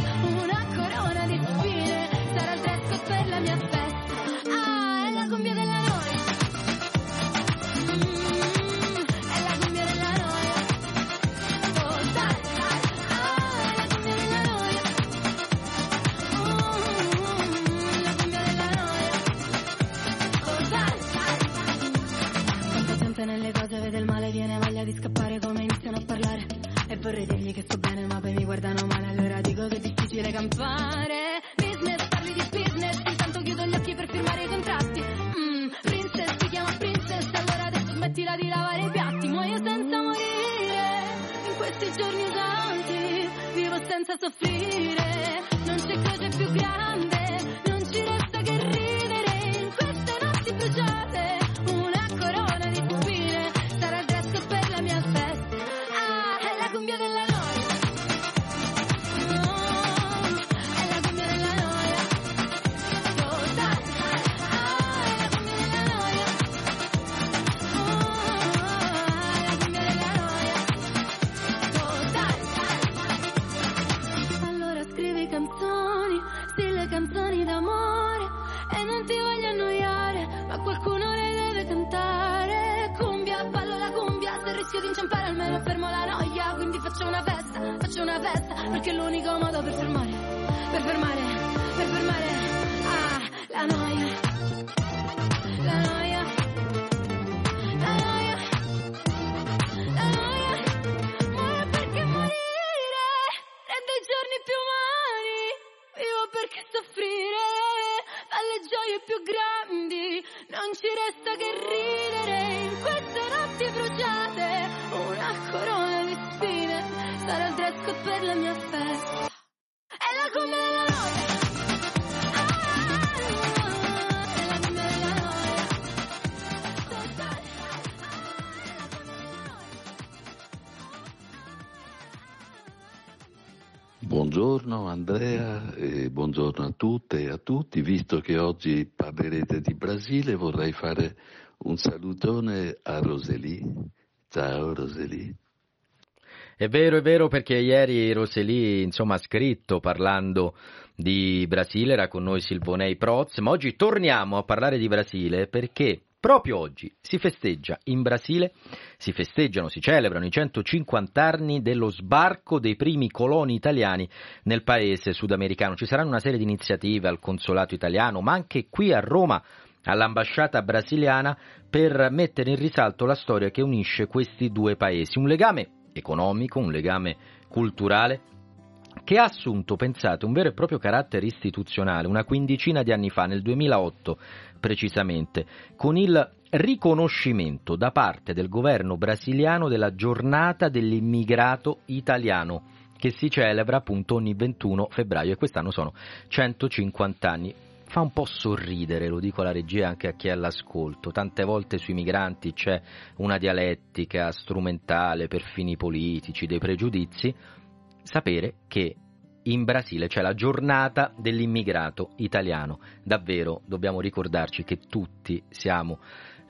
vorrei fare un salutone a Roseli. Ciao Roseli. È vero, è vero, perché ieri Roseli ha scritto parlando di Brasile, era con noi Silvonei Proz, ma oggi torniamo a parlare di Brasile perché proprio oggi si festeggia in Brasile, si festeggiano, si celebrano i 150 anni dello sbarco dei primi coloni italiani nel paese sudamericano. Ci saranno una serie di iniziative al consolato italiano, ma anche qui a Roma all'ambasciata brasiliana per mettere in risalto la storia che unisce questi due paesi. Un legame economico, un legame culturale che ha assunto, pensate, un vero e proprio carattere istituzionale una quindicina di anni fa, nel 2008 precisamente, con il riconoscimento da parte del governo brasiliano della giornata dell'immigrato italiano che si celebra appunto ogni 21 febbraio e quest'anno sono 150 anni fa un po' sorridere, lo dico alla regia e anche a chi è all'ascolto. Tante volte sui migranti c'è una dialettica strumentale per fini politici, dei pregiudizi. Sapere che in Brasile c'è la giornata dell'immigrato italiano. Davvero dobbiamo ricordarci che tutti siamo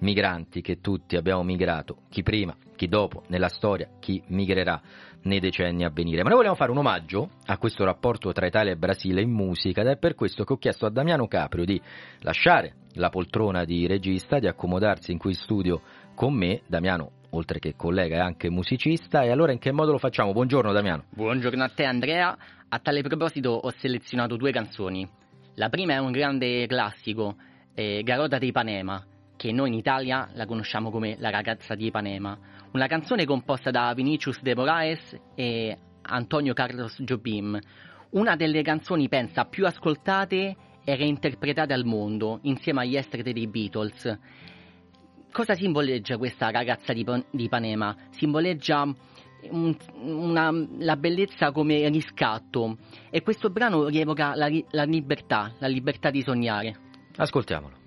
migranti, che tutti abbiamo migrato, chi prima, chi dopo, nella storia, chi migrerà nei decenni a venire. Ma noi vogliamo fare un omaggio a questo rapporto tra Italia e Brasile in musica ed è per questo che ho chiesto a Damiano Caprio di lasciare la poltrona di regista, di accomodarsi in qui studio con me. Damiano, oltre che collega, è anche musicista. E allora in che modo lo facciamo? Buongiorno Damiano. Buongiorno a te Andrea. A tale proposito ho selezionato due canzoni. La prima è un grande classico, eh, Garota di Ipanema, che noi in Italia la conosciamo come La ragazza di Ipanema. Una canzone composta da Vinicius de Moraes e Antonio Carlos Jobim. Una delle canzoni, pensa, più ascoltate e reinterpretate al mondo, insieme agli Yesterday dei Beatles. Cosa simboleggia questa ragazza di, di Ipanema? Simboleggia un, una, la bellezza come riscatto e questo brano rievoca la, la libertà, la libertà di sognare. Ascoltiamolo.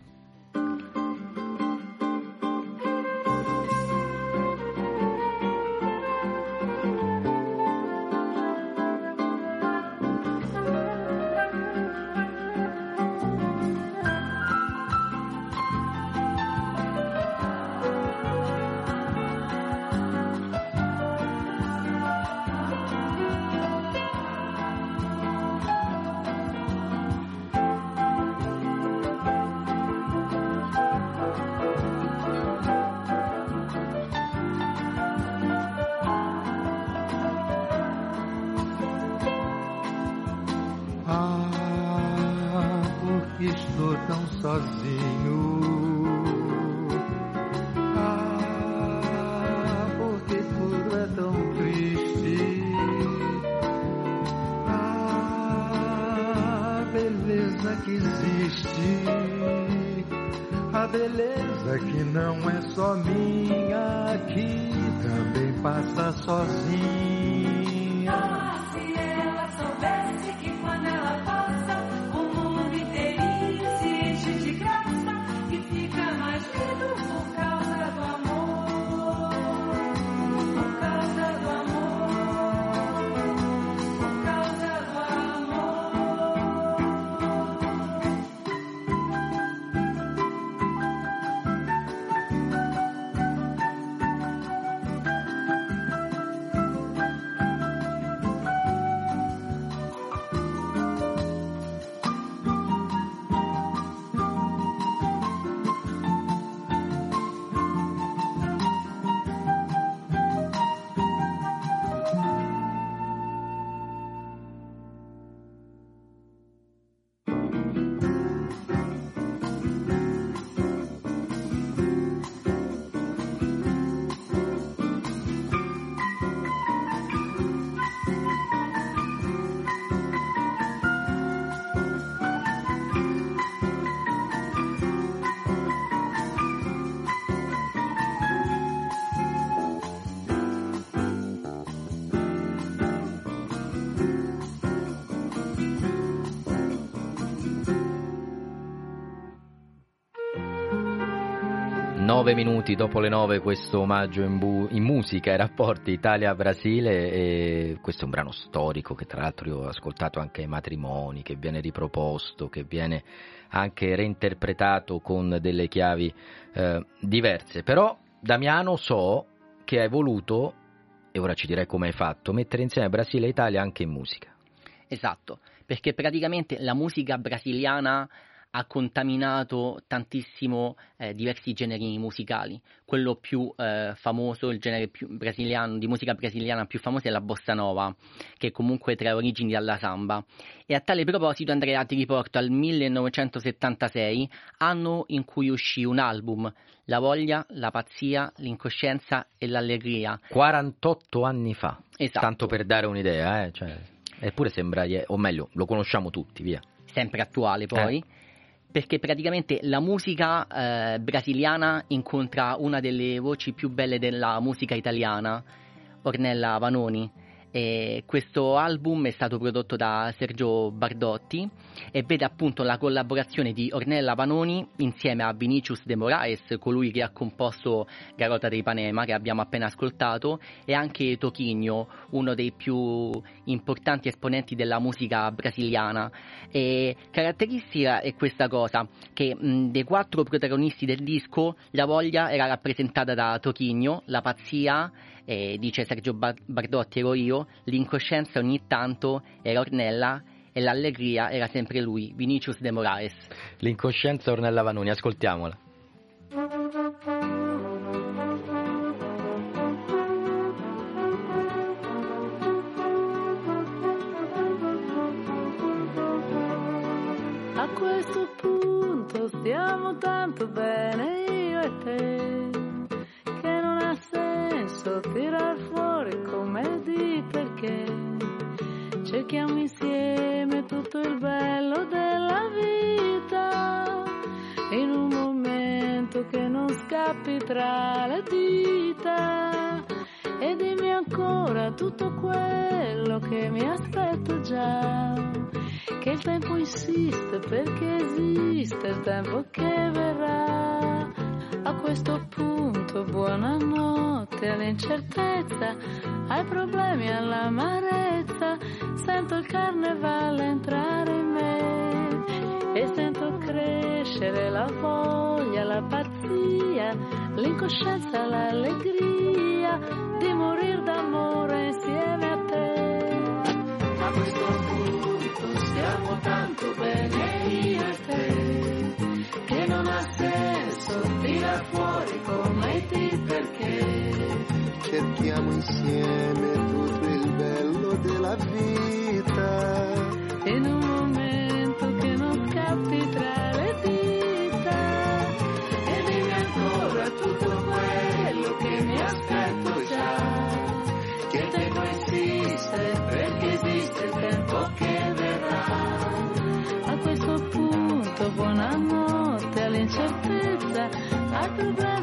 Nove minuti dopo le nove questo omaggio in, bu- in musica ai rapporti Italia-Brasile e questo è un brano storico che tra l'altro io ho ascoltato anche ai matrimoni, che viene riproposto, che viene anche reinterpretato con delle chiavi eh, diverse. Però Damiano so che hai voluto, e ora ci direi come hai fatto, mettere insieme Brasile e Italia anche in musica. Esatto, perché praticamente la musica brasiliana ha contaminato tantissimo eh, diversi generi musicali. Quello più eh, famoso, il genere brasiliano, di musica brasiliana più famoso è la bossa nova, che comunque trae origini dalla samba. E a tale proposito, Andrea, ti riporto al 1976, anno in cui uscì un album, La voglia, la pazzia, l'incoscienza e l'allegria. 48 anni fa. Esatto. Tanto per dare un'idea, eh? cioè, eppure sembra, o meglio, lo conosciamo tutti, via. Sempre attuale poi. Eh perché praticamente la musica eh, brasiliana incontra una delle voci più belle della musica italiana, Ornella Vanoni e questo album è stato prodotto da Sergio Bardotti e vede appunto la collaborazione di Ornella Vanoni insieme a Vinicius de Moraes, colui che ha composto Garota dei Panema che abbiamo appena ascoltato, e anche Toquinho, uno dei più importanti esponenti della musica brasiliana. E caratteristica è questa cosa, che mh, dei quattro protagonisti del disco la voglia era rappresentata da Toquinho, la pazzia eh, dice Sergio Bardotti ero io, l'incoscienza ogni tanto era Ornella e l'allegria era sempre lui, Vinicius de Moraes. L'incoscienza Ornella Vanoni, ascoltiamola. A questo punto stiamo tanto bene io e te senso tirar fuori come di perché cerchiamo insieme tutto il bello della vita in un momento che non scappi tra le dita e dimmi ancora tutto quello che mi aspetto già. Che il tempo insiste perché esiste il tempo che verrà. A questo punto buonanotte all'incertezza, ai problemi all'amarezza, sento il carnevale entrare in me e sento crescere la voglia, la pazzia, l'incoscienza, l'allegria di morire d'amore insieme a te. A questo punto stiamo tanto bene tirar fuori come ti perché. Cerchiamo insieme tutto il bello della vita. In un momento ai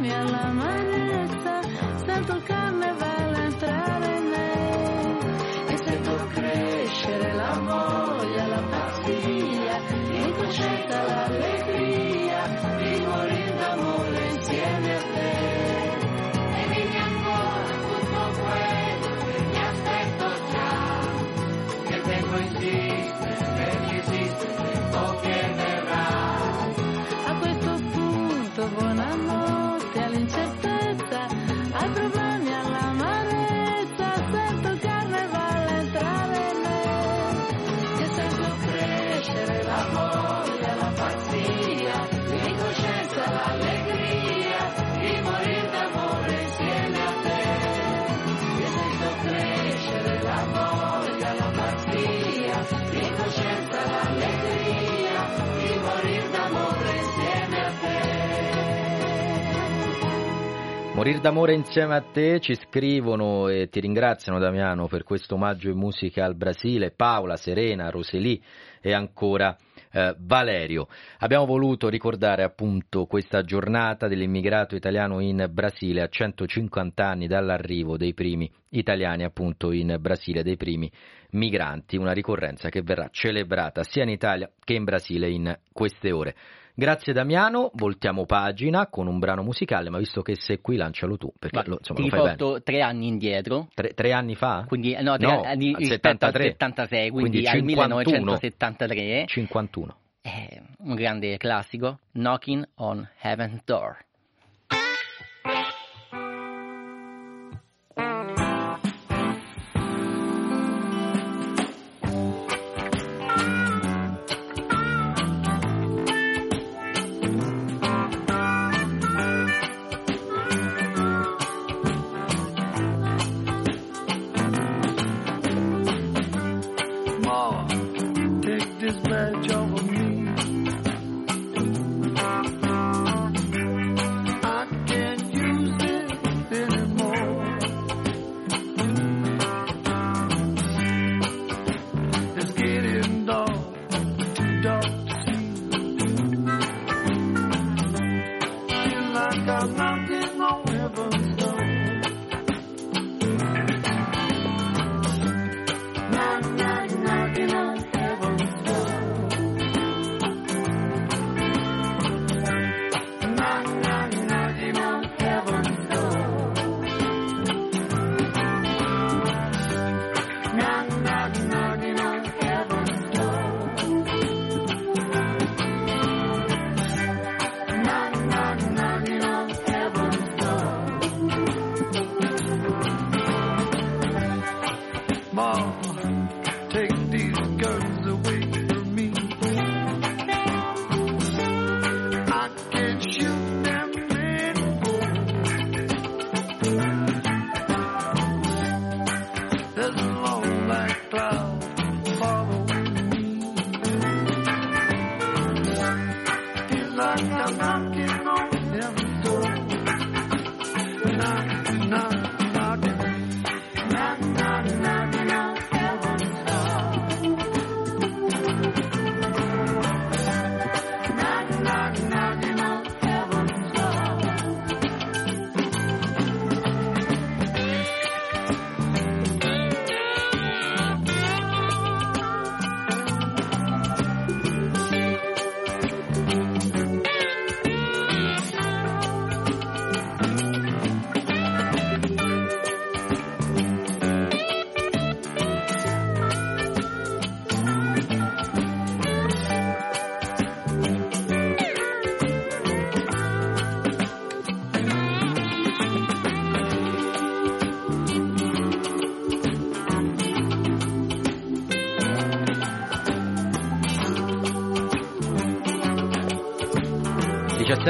Morir d'amore insieme a te ci scrivono e ti ringraziano Damiano per questo omaggio in musica al Brasile, Paola, Serena, Roseli e ancora eh, Valerio. Abbiamo voluto ricordare appunto questa giornata dell'immigrato italiano in Brasile a 150 anni dall'arrivo dei primi italiani appunto in Brasile, dei primi migranti, una ricorrenza che verrà celebrata sia in Italia che in Brasile in queste ore. Grazie Damiano, voltiamo pagina con un brano musicale, ma visto che sei qui lancialo tu, perché Ma lo, insomma, ti lo riporto tre anni indietro. Tre, tre anni fa? Quindi, eh, no, tre No, anni al rispetto 73. al 76, quindi, Quindi al 51. 1973. 51. Eh, un grande classico, Knocking on Heaven's Door.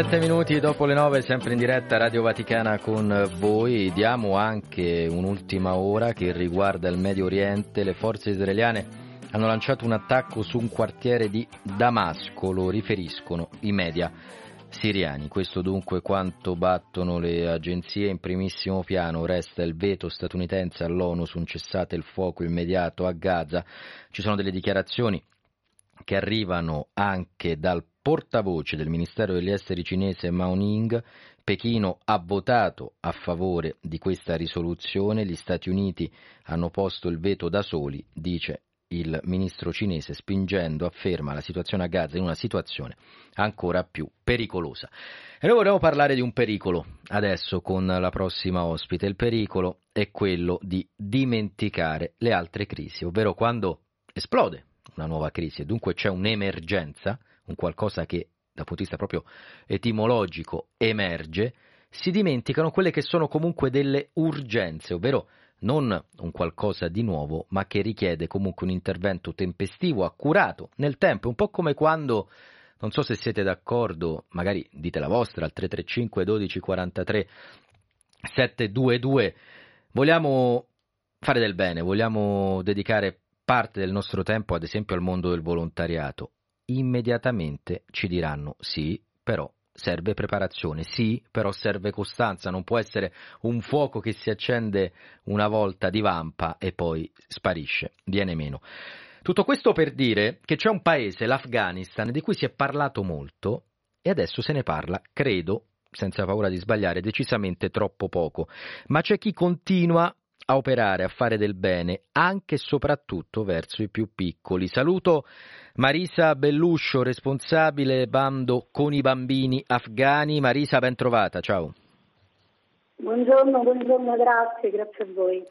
17 minuti dopo le 9, sempre in diretta Radio Vaticana con voi. Diamo anche un'ultima ora che riguarda il Medio Oriente. Le forze israeliane hanno lanciato un attacco su un quartiere di Damasco, lo riferiscono i media siriani. Questo dunque quanto battono le agenzie in primissimo piano. Resta il veto statunitense all'ONU su un cessate il fuoco immediato a Gaza. Ci sono delle dichiarazioni che arrivano anche dal portavoce del Ministero degli Esteri cinese Mao Ning, Pechino ha votato a favore di questa risoluzione, gli Stati Uniti hanno posto il veto da soli, dice il ministro cinese, spingendo, afferma, la situazione a Gaza in una situazione ancora più pericolosa. E noi vorremmo parlare di un pericolo adesso con la prossima ospite. Il pericolo è quello di dimenticare le altre crisi, ovvero quando esplode una nuova crisi e dunque c'è un'emergenza, un qualcosa che dal punto di vista proprio etimologico emerge, si dimenticano quelle che sono comunque delle urgenze, ovvero non un qualcosa di nuovo, ma che richiede comunque un intervento tempestivo, accurato nel tempo, un po' come quando, non so se siete d'accordo, magari dite la vostra al 335 12 43 722, vogliamo fare del bene, vogliamo dedicare parte del nostro tempo ad esempio al mondo del volontariato immediatamente ci diranno sì, però serve preparazione, sì, però serve costanza, non può essere un fuoco che si accende una volta di vampa e poi sparisce, viene meno. Tutto questo per dire che c'è un paese, l'Afghanistan, di cui si è parlato molto e adesso se ne parla, credo, senza paura di sbagliare, decisamente troppo poco, ma c'è chi continua a operare, a fare del bene, anche e soprattutto verso i più piccoli. Saluto Marisa Belluscio, responsabile bando con i bambini afghani. Marisa, ben trovata, ciao. Buongiorno, buongiorno, grazie, grazie a voi.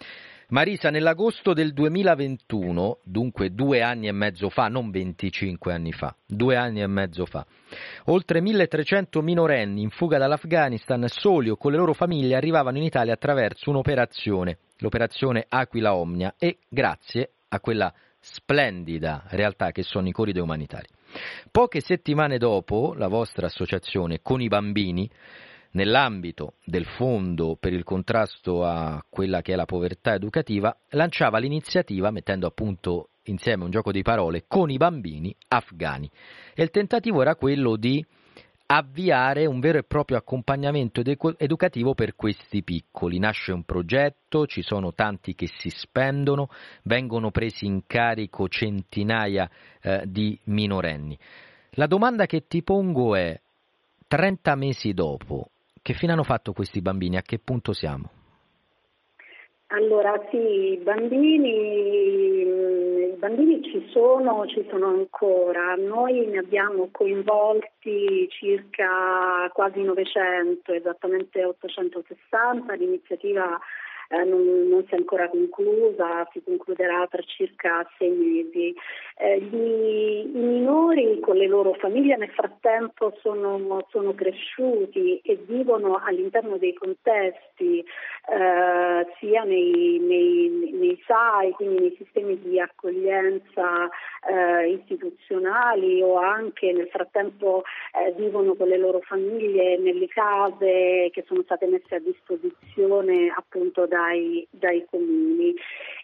Marisa, nell'agosto del 2021, dunque due anni e mezzo fa, non 25 anni fa, due anni e mezzo fa, oltre 1300 minorenni in fuga dall'Afghanistan, soli o con le loro famiglie, arrivavano in Italia attraverso un'operazione, l'operazione Aquila Omnia, e grazie a quella splendida realtà che sono i corridoi umanitari. Poche settimane dopo, la vostra associazione con i bambini nell'ambito del Fondo per il contrasto a quella che è la povertà educativa, lanciava l'iniziativa, mettendo appunto insieme un gioco di parole, con i bambini afghani. E il tentativo era quello di avviare un vero e proprio accompagnamento educativo per questi piccoli. Nasce un progetto, ci sono tanti che si spendono, vengono presi in carico centinaia eh, di minorenni. La domanda che ti pongo è, 30 mesi dopo, che fine hanno fatto questi bambini? A che punto siamo? Allora sì, i bambini, i bambini ci sono, ci sono ancora. Noi ne abbiamo coinvolti circa quasi 900, esattamente 860. L'iniziativa eh, non, non, si è ancora conclusa, si concluderà tra circa sei mesi. Eh, gli, I minori con le loro famiglie nel frattempo sono, sono cresciuti e vivono all'interno dei contesti eh, sia nei, nei, nei, SAI, quindi nei sistemi di accoglienza eh, istituzionali o anche nel frattempo eh, vivono con le loro famiglie nelle case che sono state messe a disposizione appunto da dai, dai comuni.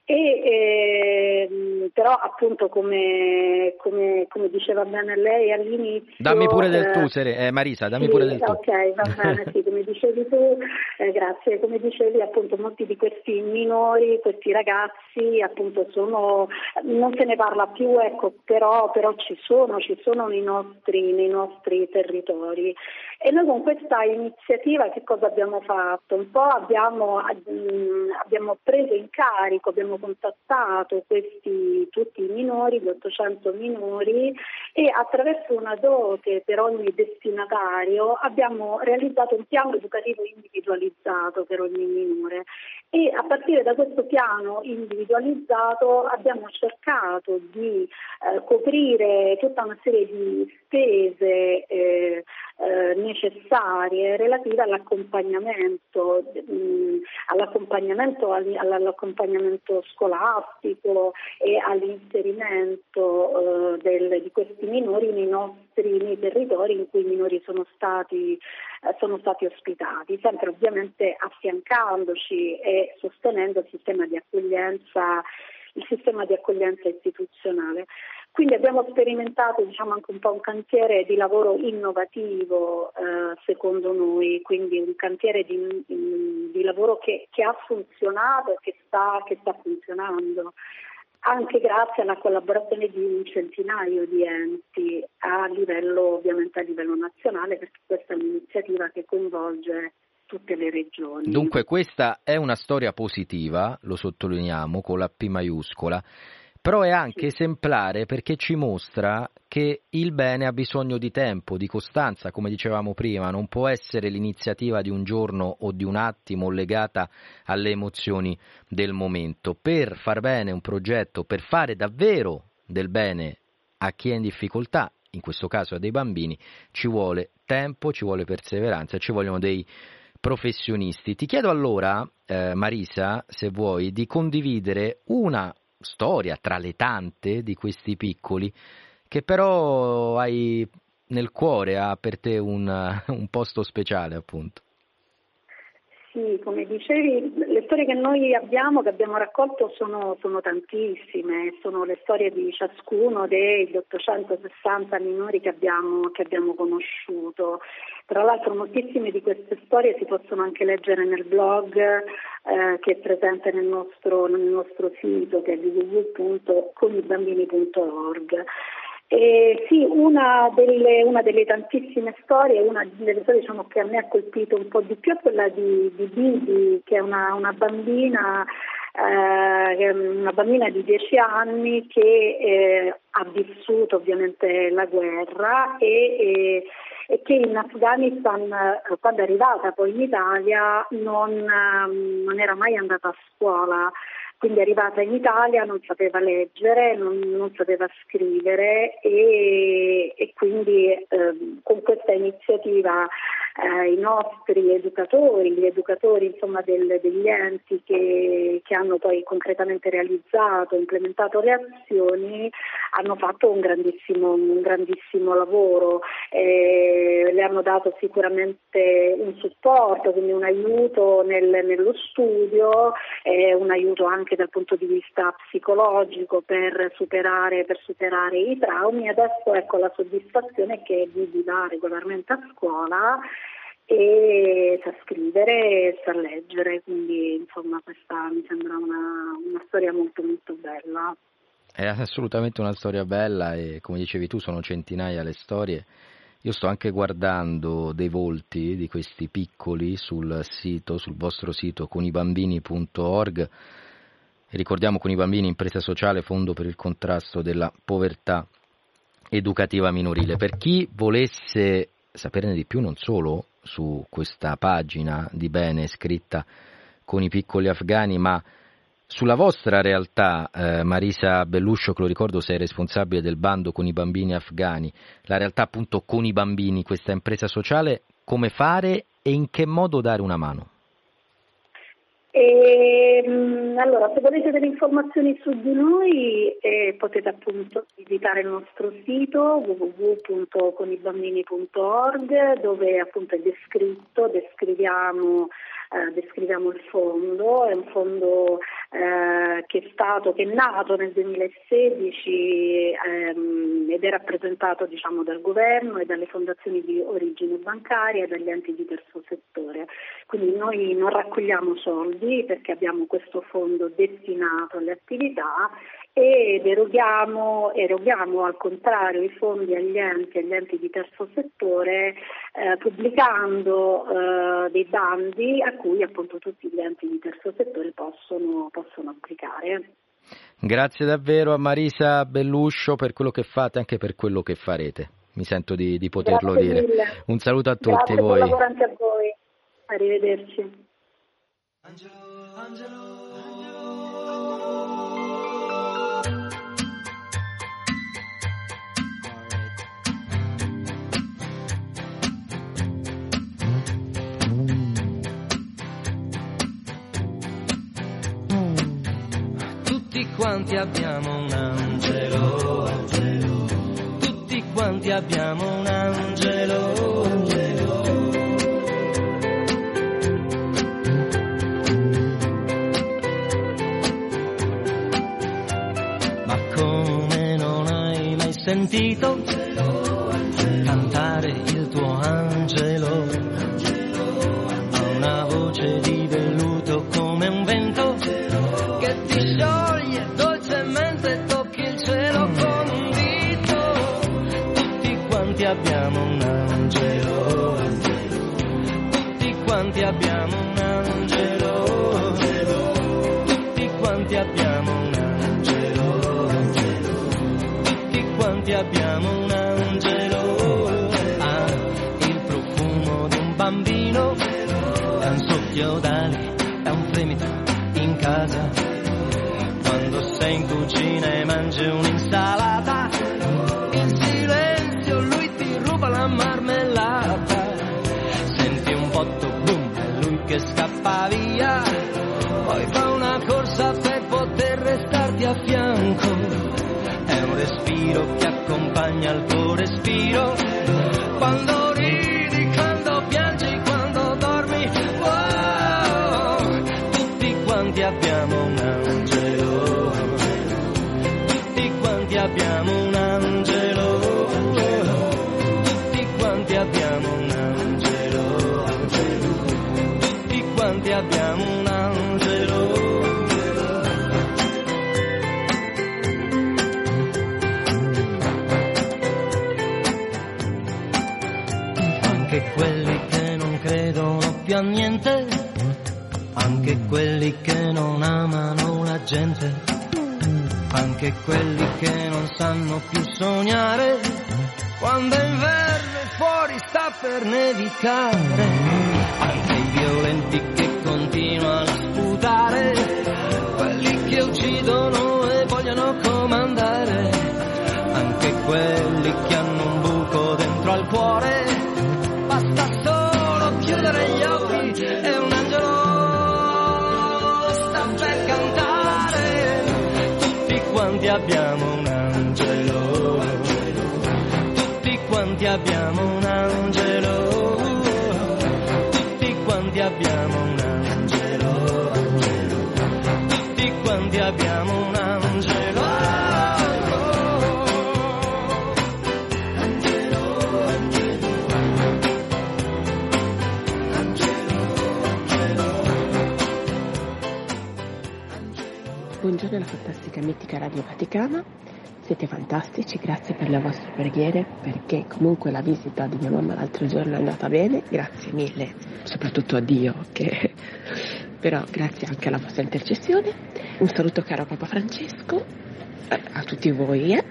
E, ehm, però appunto come, come, come, diceva bene lei all'inizio dammi pure del tu Sere, eh, Marisa dammi sì, pure del tu. ok va bene sì come dicevi tu eh, grazie. Come dicevi appunto molti di questi minori questi ragazzi appunto sono non se ne parla più ecco però, però ci sono ci sono nei nostri, nei nostri territori. E noi con questa iniziativa che cosa abbiamo fatto? Un po' abbiamo, mm, abbiamo preso in carico, abbiamo contattato questi tutti i minori, gli 800 minori e attraverso una dote per ogni destinatario abbiamo realizzato un piano educativo individualizzato per ogni minore. E a partire da questo piano individualizzato abbiamo cercato di eh, coprire tutta una serie di spese eh, eh, necessarie relative all'accompagnamento, mh, mm, all'accompagnamento, all'accompagnamento scolastico e all'inserimento eh, del, di questi minori nei nostri nei territori in cui i minori sono stati, eh, sono stati ospitati, sempre ovviamente affiancandoci e sostenendo il sistema di accoglienza il sistema di accoglienza istituzionale. Quindi abbiamo sperimentato diciamo, anche un po' un cantiere di lavoro innovativo eh, secondo noi, quindi un cantiere di, di lavoro che, che, ha funzionato e che sta, che sta funzionando anche grazie alla collaborazione di un centinaio di enti a livello, ovviamente a livello nazionale, perché questa è un'iniziativa che coinvolge tutte le regioni. Dunque questa è una storia positiva, lo sottolineiamo con la P maiuscola, però è anche esemplare perché ci mostra che il bene ha bisogno di tempo, di costanza, come dicevamo prima, non può essere l'iniziativa di un giorno o di un attimo legata alle emozioni del momento. Per far bene un progetto, per fare davvero del bene a chi è in difficoltà, in questo caso a dei bambini, ci vuole tempo, ci vuole perseveranza, ci vogliono dei professionisti. Ti chiedo allora, eh, Marisa, se vuoi, di condividere una storia tra le tante di questi piccoli che però hai nel cuore, ha per te un, *laughs* un posto speciale appunto. Sì, come dicevi, le storie che noi abbiamo, che abbiamo raccolto sono, sono, tantissime, sono le storie di ciascuno degli 860 minori che abbiamo, che abbiamo conosciuto. Tra l'altro moltissime di queste storie si possono anche leggere nel blog eh, che è presente nel nostro, nel nostro sito che è www.conibambini.org. Eh, sì, una delle, una delle, tantissime storie, una delle storie diciamo, che a me ha colpito un po' di più è quella di, di Bibi, che è una, una bambina eh, una bambina di 10 anni che eh, ha vissuto ovviamente la guerra e, e, e, che in Afghanistan, eh, quando è arrivata poi in Italia, non, non era mai andata a scuola. Quindi è arrivata in Italia, non sapeva leggere, non, non sapeva scrivere e, e quindi eh, con questa iniziativa eh, i nostri educatori, gli educatori insomma, del, degli enti che, che, hanno poi concretamente realizzato, implementato le azioni, hanno fatto un grandissimo, un grandissimo lavoro, eh, le hanno dato sicuramente un supporto, quindi un aiuto nel, nello studio, eh, un aiuto anche dal punto di vista psicologico per superare, per superare i traumi. Adesso ecco la soddisfazione che di dare regolarmente a scuola e sa scrivere e sa leggere, quindi insomma questa mi sembra una, una storia molto molto bella. È assolutamente una storia bella e come dicevi tu sono centinaia le storie. Io sto anche guardando dei volti di questi piccoli sul sito, sul vostro sito conibambini.org. Ricordiamo con i bambini impresa sociale, fondo per il contrasto della povertà educativa minorile. Per chi volesse saperne di più non solo su questa pagina di bene scritta con i piccoli afghani, ma sulla vostra realtà, eh, Marisa Belluscio, che lo ricordo sei responsabile del bando con i bambini afghani, la realtà appunto con i bambini, questa impresa sociale, come fare e in che modo dare una mano? E, ehm, allora, se volete delle informazioni su di noi eh, potete appunto visitare il nostro sito www.conibambini.org dove appunto è descritto, descriviamo eh, descriviamo il fondo, è un fondo eh, che è stato, che è nato nel 2016 ehm, ed è rappresentato diciamo, dal governo e dalle fondazioni di origine bancaria e dagli enti di terzo settore. Quindi noi non raccogliamo soldi perché abbiamo questo fondo destinato alle attività ed eroghiamo, eroghiamo, al contrario i fondi agli enti, agli enti di terzo settore eh, pubblicando eh, dei bandi a cui appunto tutti gli enti di terzo settore possono, possono applicare. Grazie davvero a Marisa Belluscio per quello che fate e anche per quello che farete. Mi sento di, di poterlo Grazie dire. Mille. Un saluto a tutti Grazie, voi. Buon lavoro anche a voi. Arrivederci. Angelo, Angelo. Tutti quanti abbiamo un angelo, tutti quanti abbiamo un angelo. Ma come non hai mai sentito abbiamo un angelo. Tutti quanti abbiamo un angelo. Tutti quanti abbiamo un angelo. Ah, il profumo di un bambino è un soffio d'ali, è un fremito in casa. Quando sei in cucina e mangi un'insalata, respiro che accompagna il tuo respiro. Quando ridi, quando piangi, quando dormi. Wow, tutti quanti abbiamo quelli che non amano la gente, anche quelli che non sanno più sognare, quando è inverno fuori sta per nevicare, anche i violenti che continuano a sputare, quelli che uccidono e vogliono comandare, anche quelli che hanno un buco dentro al cuore, quanti abbiamo un angelo, tutti quanti abbiamo un angelo, tutti quanti abbiamo un angelo. Buongiorno alla fantastica mitica Radio Vaticana, siete fantastici, grazie per le vostre preghiere perché comunque la visita di mia mamma l'altro giorno è andata bene, grazie mille, soprattutto a Dio che *laughs* però grazie anche alla vostra intercessione. Un saluto caro a Papa Francesco, eh, a tutti voi, eh.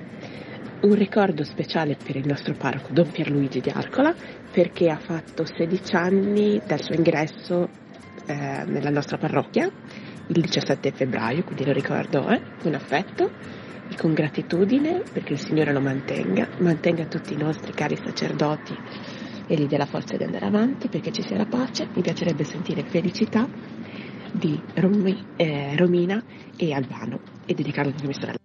un ricordo speciale per il nostro parroco Don Pierluigi di Arcola perché ha fatto 16 anni dal suo ingresso eh, nella nostra parrocchia il 17 febbraio, quindi lo ricordo eh, con affetto con gratitudine perché il Signore lo mantenga, mantenga tutti i nostri cari sacerdoti e gli dia la forza di andare avanti perché ci sia la pace. Mi piacerebbe sentire felicità di Romi- eh, Romina e Albano e dedicarlo a mie sorelle.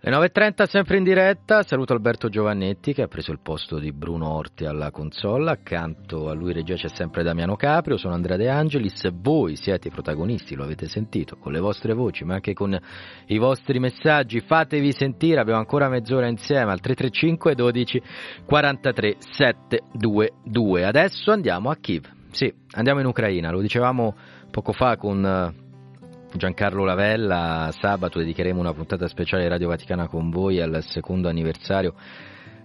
Le 9.30 sempre in diretta, saluto Alberto Giovannetti che ha preso il posto di Bruno Orti alla console, accanto a lui regia c'è sempre Damiano Caprio, sono Andrea De Angelis, voi siete i protagonisti, lo avete sentito, con le vostre voci ma anche con i vostri messaggi, fatevi sentire, abbiamo ancora mezz'ora insieme al 335 12 43 722. Adesso andiamo a Kiev, sì, andiamo in Ucraina, lo dicevamo poco fa con... Giancarlo Lavella, sabato dedicheremo una puntata speciale di Radio Vaticana con voi al secondo anniversario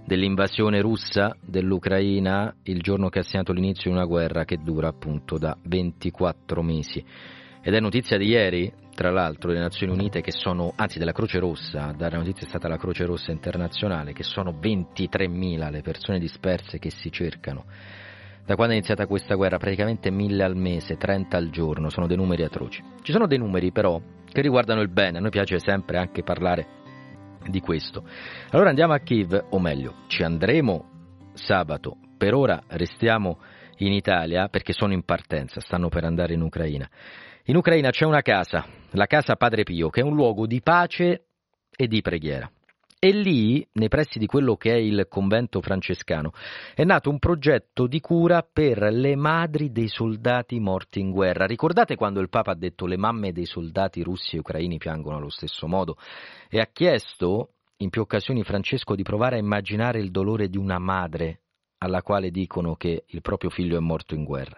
dell'invasione russa dell'Ucraina, il giorno che ha segnato l'inizio di una guerra che dura appunto da 24 mesi. Ed è notizia di ieri, tra l'altro, delle Nazioni Unite che sono, anzi della Croce Rossa, a dare notizia è stata la Croce Rossa internazionale, che sono 23.000 le persone disperse che si cercano da quando è iniziata questa guerra, praticamente mille al mese, 30 al giorno, sono dei numeri atroci. Ci sono dei numeri però che riguardano il bene, a noi piace sempre anche parlare di questo. Allora andiamo a Kiev, o meglio, ci andremo sabato, per ora restiamo in Italia perché sono in partenza, stanno per andare in Ucraina. In Ucraina c'è una casa, la casa Padre Pio, che è un luogo di pace e di preghiera. E lì, nei pressi di quello che è il convento francescano, è nato un progetto di cura per le madri dei soldati morti in guerra. Ricordate quando il Papa ha detto le mamme dei soldati russi e ucraini piangono allo stesso modo? E ha chiesto in più occasioni Francesco di provare a immaginare il dolore di una madre alla quale dicono che il proprio figlio è morto in guerra.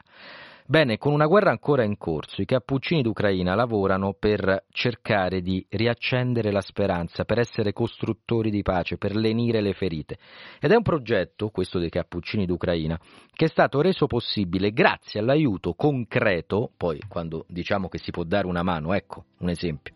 Bene, con una guerra ancora in corso, i cappuccini d'Ucraina lavorano per cercare di riaccendere la speranza, per essere costruttori di pace, per lenire le ferite. Ed è un progetto, questo dei cappuccini d'Ucraina, che è stato reso possibile grazie all'aiuto concreto, poi quando diciamo che si può dare una mano, ecco un esempio,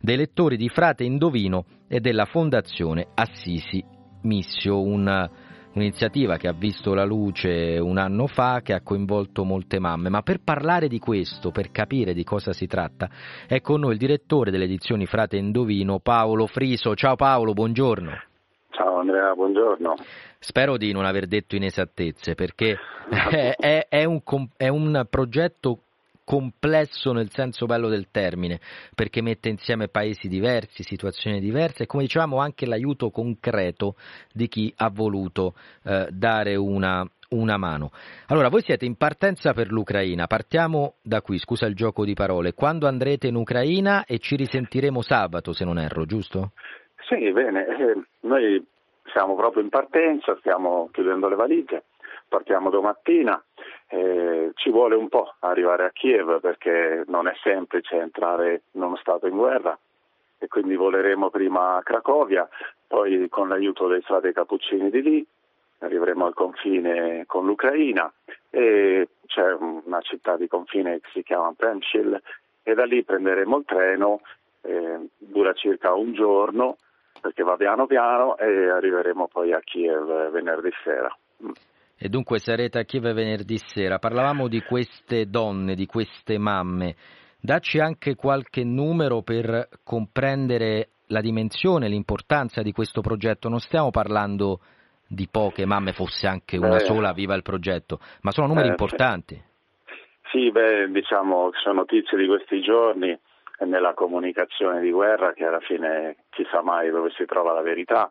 dei lettori di Frate Indovino e della Fondazione Assisi Missio, un un'iniziativa che ha visto la luce un anno fa, che ha coinvolto molte mamme, ma per parlare di questo, per capire di cosa si tratta, è con noi il direttore delle edizioni Frate Indovino, Paolo Friso. Ciao Paolo, buongiorno. Ciao Andrea, buongiorno. Spero di non aver detto inesattezze perché *laughs* *laughs* è, è, è, un, è un progetto complesso nel senso bello del termine, perché mette insieme paesi diversi, situazioni diverse e come dicevamo anche l'aiuto concreto di chi ha voluto eh, dare una, una mano. Allora, voi siete in partenza per l'Ucraina, partiamo da qui, scusa il gioco di parole, quando andrete in Ucraina e ci risentiremo sabato se non erro, giusto? Sì, bene, eh, noi siamo proprio in partenza, stiamo chiudendo le valigie, partiamo domattina, eh, ci vuole un po' arrivare a Kiev perché non è semplice entrare in uno Stato in guerra e quindi voleremo prima a Cracovia, poi con l'aiuto dei frati cappuccini di lì arriveremo al confine con l'Ucraina e c'è una città di confine che si chiama Premshil e da lì prenderemo il treno, eh, dura circa un giorno perché va piano piano e arriveremo poi a Kiev venerdì sera. E dunque sarete a Kiev venerdì sera. Parlavamo di queste donne, di queste mamme. Dacci anche qualche numero per comprendere la dimensione, l'importanza di questo progetto. Non stiamo parlando di poche mamme, fosse anche una sola, viva il progetto, ma sono numeri eh, importanti. Sì, beh, diciamo che sono notizie di questi giorni e nella comunicazione di guerra che alla fine chissà mai dove si trova la verità,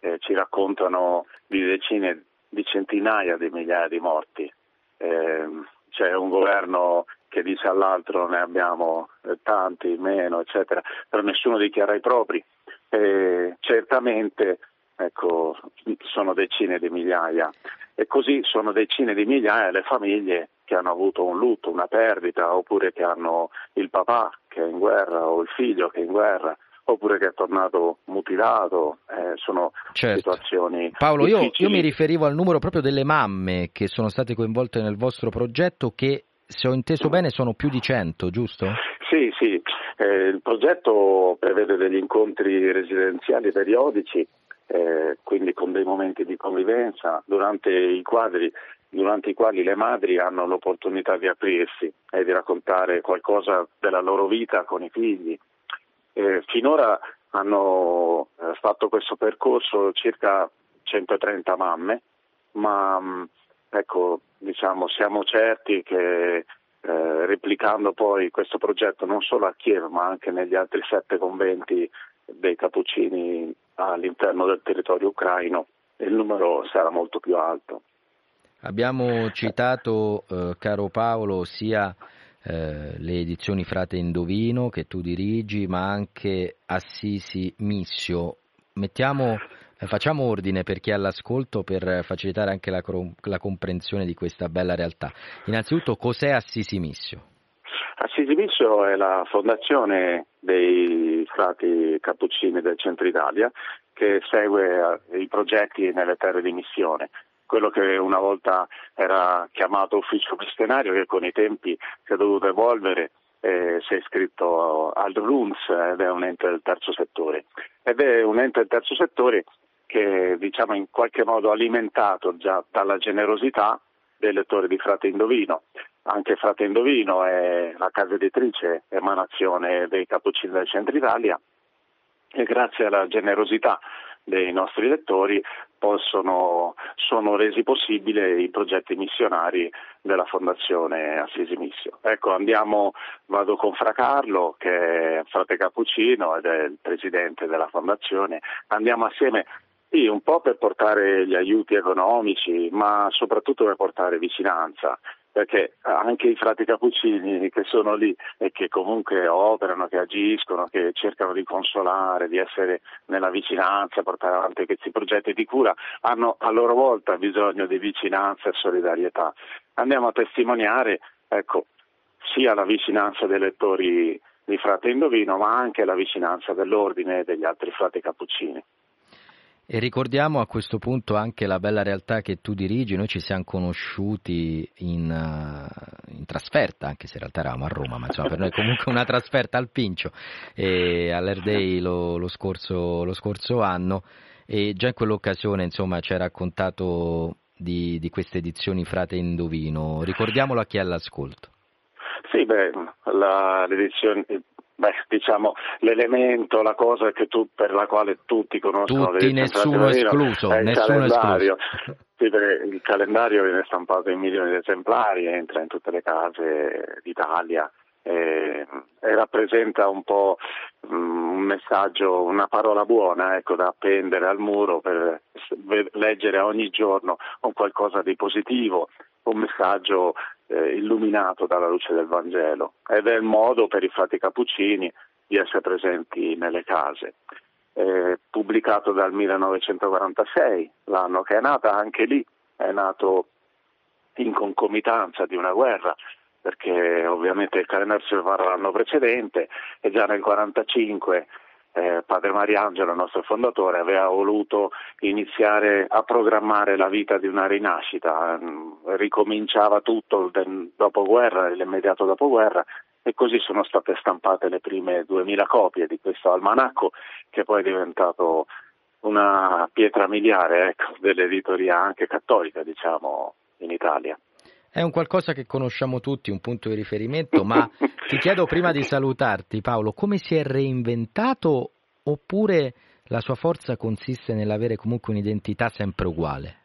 eh, ci raccontano di decine di centinaia di migliaia di morti. Eh, c'è un governo che dice all'altro ne abbiamo eh, tanti, meno, eccetera, però nessuno dichiara i propri. Eh, certamente ecco, sono decine di migliaia e così sono decine di migliaia le famiglie che hanno avuto un lutto, una perdita, oppure che hanno il papà che è in guerra o il figlio che è in guerra oppure che è tornato mutilato, eh, sono certo. situazioni. Paolo, io, io, mi riferivo al numero proprio delle mamme che sono state coinvolte nel vostro progetto, che se ho inteso bene sono più di 100, giusto? Sì, sì, eh, il progetto prevede degli incontri residenziali periodici, eh, quindi con dei momenti di convivenza, durante i quadri durante i quali le madri hanno l'opportunità di aprirsi e di raccontare qualcosa della loro vita con i figli, eh, finora hanno eh, fatto questo percorso circa 130 mamme, ma mm, ecco, diciamo, siamo certi che eh, replicando poi questo progetto non solo a Kiev ma anche negli altri sette conventi dei Cappuccini all'interno del territorio ucraino, il numero sarà molto più alto. Abbiamo citato, eh, caro Paolo, sia eh, le edizioni Frate Indovino che tu dirigi, ma anche Assisi Missio. Mettiamo, eh, facciamo ordine per chi è all'ascolto per facilitare anche la, la comprensione di questa bella realtà. Innanzitutto, cos'è Assisi Missio? Assisi Missio è la fondazione dei frati cappuccini del centro Italia che segue eh, i progetti nelle terre di missione quello che una volta era chiamato ufficio missionario che con i tempi si è dovuto evolvere eh, si è iscritto al RUNS ed è un ente del terzo settore ed è un ente del terzo settore che diciamo in qualche modo alimentato già dalla generosità dei lettori di Frate Indovino. Anche Frate Indovino è la casa editrice emanazione dei Cappuccini del Centro Italia e grazie alla generosità dei nostri lettori possono, sono resi possibili i progetti missionari della Fondazione Assisi Missio. Ecco, andiamo, vado con Fra Carlo, che è frate cappuccino ed è il presidente della Fondazione, andiamo assieme sì, un po' per portare gli aiuti economici, ma soprattutto per portare vicinanza perché anche i frati cappuccini che sono lì e che comunque operano, che agiscono, che cercano di consolare, di essere nella vicinanza, portare avanti questi progetti di cura, hanno a loro volta bisogno di vicinanza e solidarietà. Andiamo a testimoniare ecco, sia la vicinanza dei lettori di Frate Indovino, ma anche la vicinanza dell'ordine e degli altri frati cappuccini. E ricordiamo a questo punto anche la bella realtà che tu dirigi, noi ci siamo conosciuti in, uh, in trasferta, anche se in realtà eravamo a Roma, ma insomma per noi comunque una trasferta al Pincio e all'Air lo, lo, scorso, lo scorso anno. E già in quell'occasione insomma ci hai raccontato di, di queste edizioni Frate Indovino, ricordiamolo a chi è all'ascolto. Sì, beh, la, l'edizione, beh, diciamo, l'elemento, la cosa tu, per la quale tutti conoscono tutti, nessuno escluso, è il nessuno calendario. Escluso. Sì, il calendario viene stampato in milioni di esemplari, entra in tutte le case d'Italia e, e rappresenta un po' um, un messaggio, una parola buona ecco, da appendere al muro per leggere ogni giorno un qualcosa di positivo, un messaggio eh, illuminato dalla luce del Vangelo ed è il modo per i frati cappuccini di essere presenti nelle case. Eh, pubblicato dal 1946, l'anno che è nata, anche lì è nato in concomitanza di una guerra, perché ovviamente il calendario si prepara l'anno precedente e già nel 1945 eh, padre Mariangelo, il nostro fondatore, aveva voluto iniziare a programmare la vita di una rinascita, mm, ricominciava tutto del dopoguerra, l'immediato dopoguerra e così sono state stampate le prime 2000 copie di questo almanacco che poi è diventato una pietra miliare ecco, dell'editoria anche cattolica diciamo in Italia. È un qualcosa che conosciamo tutti, un punto di riferimento, ma ti chiedo prima di salutarti Paolo, come si è reinventato oppure la sua forza consiste nell'avere comunque un'identità sempre uguale?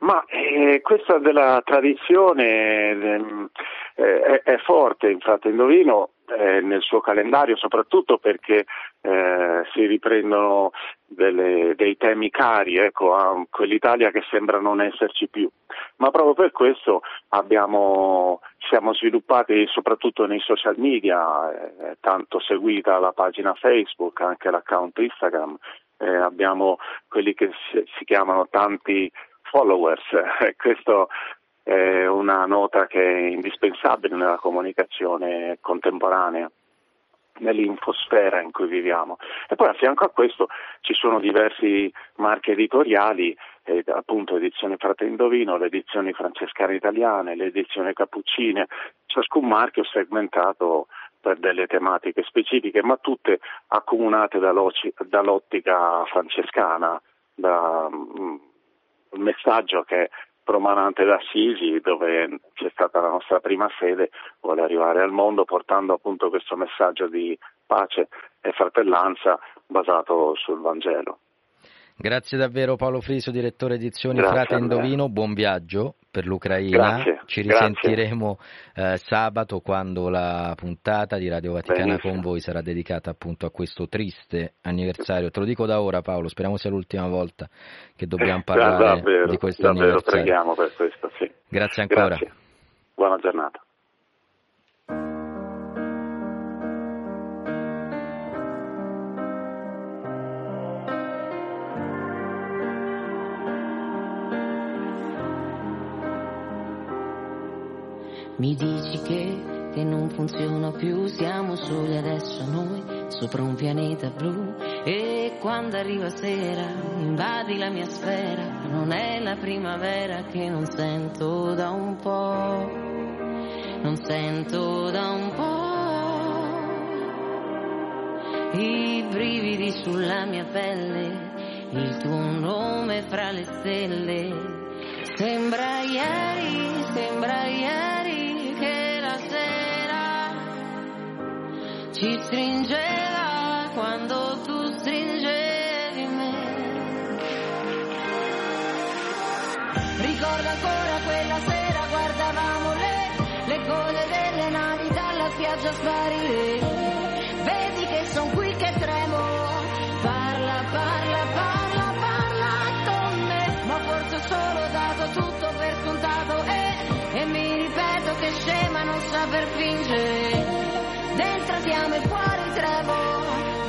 Ma eh, questa della tradizione ehm, eh, è, è, forte, infatti Indovino eh, nel suo calendario, soprattutto perché eh, si riprendono delle, dei temi cari ecco, a quell'Italia che sembra non esserci più. Ma proprio per questo abbiamo, siamo sviluppati soprattutto nei social media, eh, tanto seguita la pagina Facebook, anche l'account Instagram, eh, abbiamo quelli che si, si chiamano tanti followers. *laughs* questo è una nota che è indispensabile nella comunicazione contemporanea nell'infosfera in cui viviamo. E poi a fianco a questo ci sono diversi marchi editoriali, eh, appunto edizioni Frate Indovino, le edizioni francescane italiane, le edizioni cappuccine, ciascun marchio segmentato per delle tematiche specifiche, ma tutte accomunate dall'ottica francescana, da, um, il messaggio che promanante da Assisi, dove c'è stata la nostra prima sede, vuole arrivare al mondo portando appunto questo messaggio di pace e fratellanza basato sul Vangelo. Grazie davvero Paolo Friso, direttore edizioni Grazie Frate Indovino, buon viaggio per l'Ucraina. Grazie, Ci risentiremo eh, sabato quando la puntata di Radio Vaticana Benissimo. con voi sarà dedicata appunto a questo triste anniversario. Te lo dico da ora Paolo, speriamo sia l'ultima volta che dobbiamo *laughs* parlare davvero, di questo davvero, anniversario. preghiamo per questo, sì. Grazie ancora. Grazie. Buona giornata. Mi dici che, che non funziona più, siamo soli adesso noi, sopra un pianeta blu. E quando arriva sera, invadi la mia sfera, non è la primavera che non sento da un po', non sento da un po'. I brividi sulla mia pelle, il tuo nome fra le stelle. Sembra ieri, sembra ieri ci stringeva quando tu stringevi me. Ricordo ancora quella sera guardavamo le, le code delle navi dalla spiaggia sparire. Vedi che son qui che tremo, parla, parla, parla, parla con me, ma forse ho solo dato tutto per scontato e, e mi ripeto che scema non saper fingere. Dentro siamo e fuori tremo.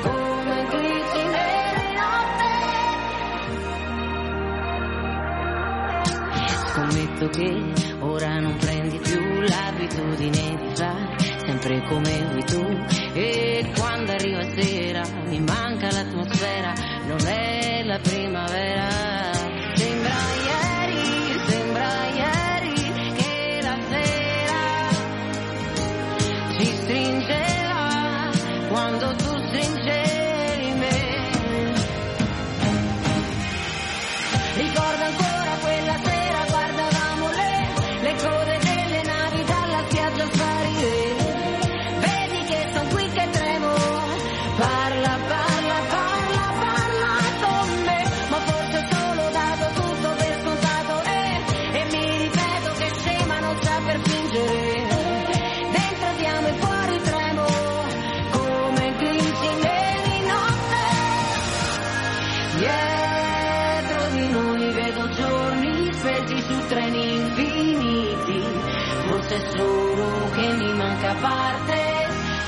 Come glitch nere notte. Scommetto che ora non prendi più l'abitudine di fare sempre come vuoi tu e quando arriva sera mi manca l'atmosfera non è la primavera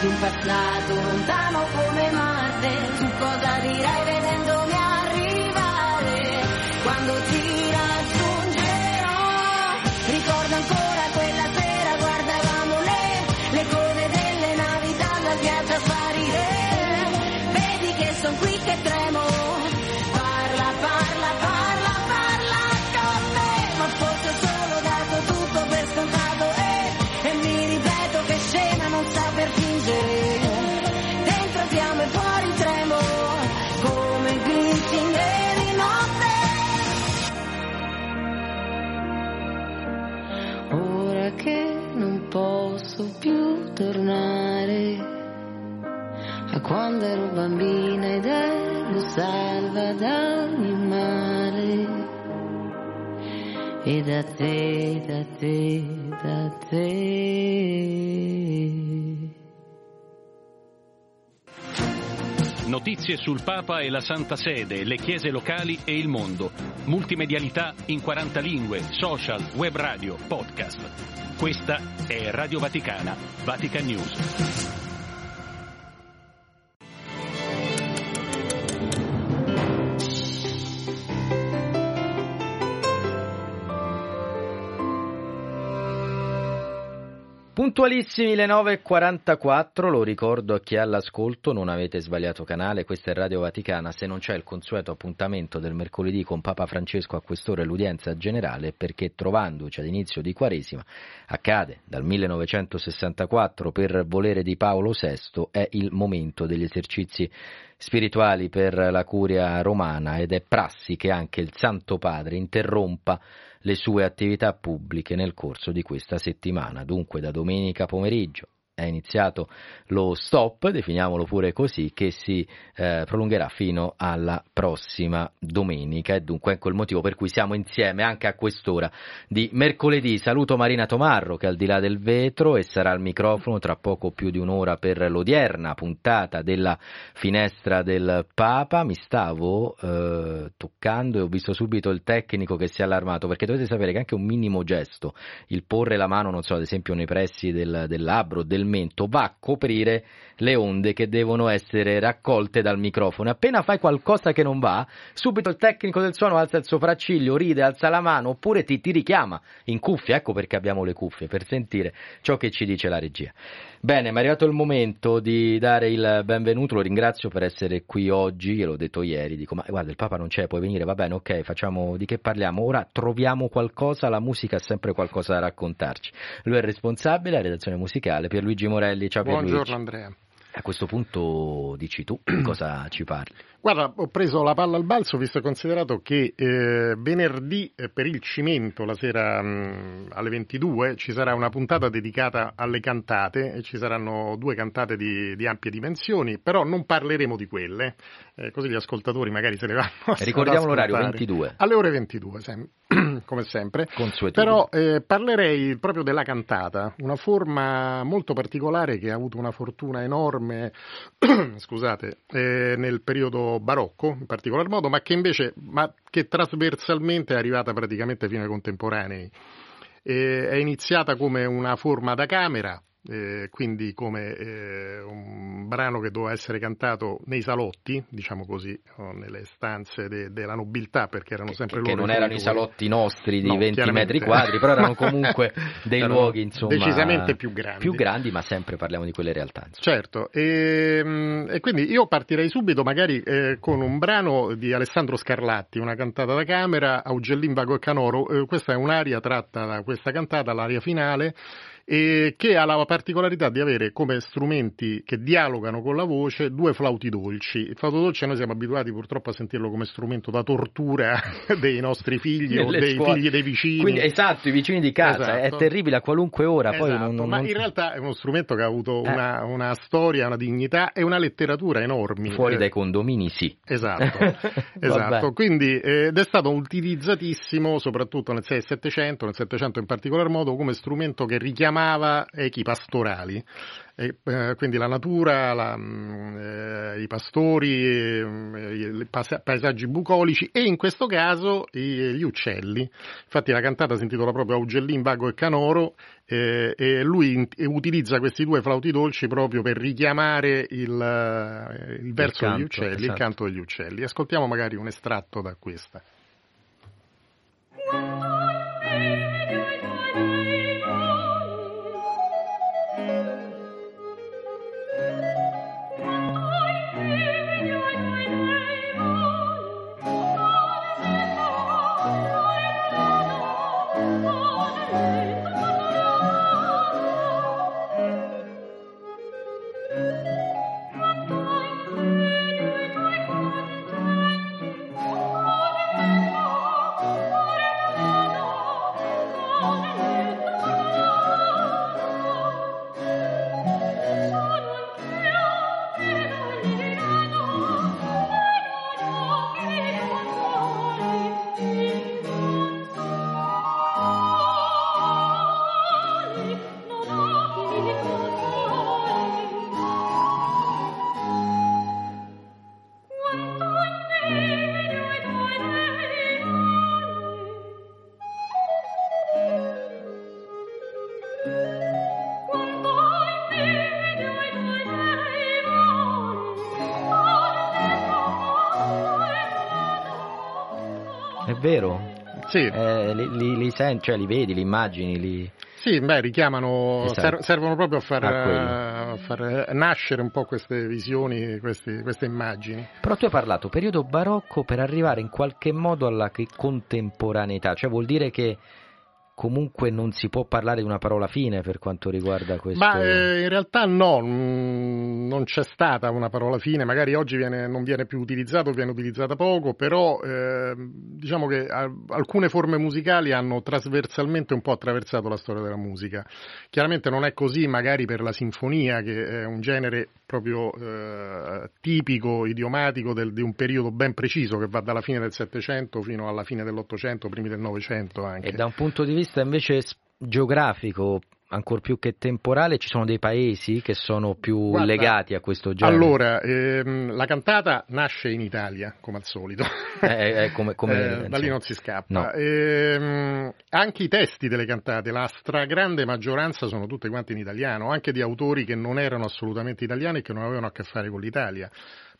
di un passato bambina ed ero salva da ogni male. E da te, da te, da te. Notizie sul Papa e la Santa Sede, le chiese locali e il mondo. Multimedialità in 40 lingue, social, web radio, podcast. Questa è Radio Vaticana, Vatican News. Puntualissimi le 9.44, lo ricordo a chi è all'ascolto, non avete sbagliato canale, questa è Radio Vaticana, se non c'è il consueto appuntamento del mercoledì con Papa Francesco a quest'ora l'udienza generale, perché trovandoci ad inizio di Quaresima, accade dal 1964 per volere di Paolo VI, è il momento degli esercizi spirituali per la curia romana ed è prassi che anche il Santo Padre interrompa le sue attività pubbliche nel corso di questa settimana. Dunque da domenica pomeriggio è iniziato lo stop, definiamolo pure così, che si eh, prolungherà fino alla prossima domenica e dunque ecco il motivo per cui siamo insieme anche a quest'ora di mercoledì. Saluto Marina Tomarro che è al di là del vetro e sarà al microfono tra poco più di un'ora per l'odierna puntata della finestra del Papa. Mi stavo eh, toccando e ho visto subito il tecnico che si è allarmato perché dovete sapere che anche un minimo gesto, il porre la mano, non so, ad esempio nei pressi del, del labbro, del mento, va a coprire le onde che devono essere raccolte dal microfono. Appena fai qualcosa che non va, subito il tecnico del suono alza il sopracciglio, ride, alza la mano oppure ti, ti richiama in cuffia. Ecco perché abbiamo le cuffie, per sentire ciò che ci dice la regia. Bene, mi è arrivato il momento di dare il benvenuto, lo ringrazio per essere qui oggi, gliel'ho detto ieri, dico ma guarda il Papa non c'è, puoi venire, va bene, ok, facciamo di che parliamo, ora troviamo qualcosa, la musica ha sempre qualcosa da raccontarci. Lui è il responsabile, la redazione musicale, Pierluigi Morelli, ciao Pierluigi. Buongiorno Andrea. A questo punto dici tu *clears throat* cosa ci parli? Guarda, ho preso la palla al balzo visto e considerato che eh, venerdì eh, per il cimento la sera mh, alle 22 ci sarà una puntata dedicata alle cantate e ci saranno due cantate di, di ampie dimensioni, però non parleremo di quelle, eh, così gli ascoltatori magari se le vanno a Ricordiamo l'orario ascoltare. 22. Alle ore 22, sem- *clears throat* come sempre. Però eh, parlerei proprio della cantata, una forma molto particolare che ha avuto una fortuna enorme, *clears throat* scusate, eh, nel periodo barocco in particolar modo, ma che invece, ma che trasversalmente è arrivata praticamente fino ai contemporanei. Eh, è iniziata come una forma da camera, eh, quindi come eh, un brano che doveva essere cantato nei salotti, diciamo così, o nelle stanze de- della nobiltà, perché erano sempre che loro. non erano i salotti nostri di No, 20 chiaramente. metri quadri, però erano comunque *laughs* dei Erano luoghi insomma decisamente più grandi. più grandi, ma sempre parliamo di quelle realtà. insomma. Certo, e, mm, e quindi io partirei subito magari eh, con un brano di Alessandro Scarlatti, una cantata da camera, Augellin Vago e Canoro, Eh, questa è un'aria tratta da questa cantata, l'aria finale, e che ha la particolarità di avere come strumenti che dialogano con la voce due flauti dolci. Il flauto dolce noi siamo abituati purtroppo a sentirlo come strumento da tortura *laughs* dei nostri figli o dei scuole. figli dei vicini. Quindi, esatto, i vicini di casa, Esatto. è terribile a qualunque ora. Esatto, non- non- ma in realtà è uno strumento che ha avuto Eh. una, una storia, una dignità e una letteratura enormi. Fuori Eh, dai condomini sì. Esatto, *laughs* esatto. Quindi eh, ed è stato utilizzatissimo soprattutto nel 6 e 700, nel 700 in particolar modo, come strumento che richiamava echi pastorali. E, eh, quindi la natura, la, mm, eh, i pastori, eh, i paesaggi bucolici e in questo caso i- gli uccelli. Infatti la cantata si intitola proprio Augellin, Vago e Canoro eh, e lui in- e utilizza questi due flauti dolci proprio per richiamare il, eh, il verso canto, degli uccelli, il esatto. canto degli uccelli. Ascoltiamo magari un estratto da questa. Vero? Sì. Eh, li, li, li senti, cioè li vedi, li immagini, li... Sì, beh, richiamano, Esatto. ser- servono proprio a far, A far nascere un po' queste visioni, questi- queste immagini. Però tu hai parlato periodo barocco per arrivare in qualche modo alla contemporaneità, cioè vuol dire che comunque non si può parlare di una parola fine per quanto riguarda questo. Ma eh, in realtà no, mm, non c'è stata una parola fine, magari oggi viene- non viene più utilizzato, viene utilizzata poco, però eh, diciamo che alcune forme musicali hanno trasversalmente un po' attraversato la storia della musica. Chiaramente non è così magari per la sinfonia, che è un genere proprio eh, tipico, idiomatico del- di un periodo ben preciso che va dalla fine del Settecento fino alla fine dell'Ottocento, primi del Novecento anche. E da un punto di vista invece geografico, ancor più che temporale, ci sono dei paesi che sono più Guarda, legati a questo genere. Allora, ehm, la cantata nasce in Italia, come al solito. *laughs* Eh, eh, come- come- Eh, da insomma, lì non si scappa. no. Ehm, anche i testi delle cantate, la stragrande maggioranza sono tutte quante in italiano, anche di autori che non erano assolutamente italiani e che non avevano a che fare con l'Italia.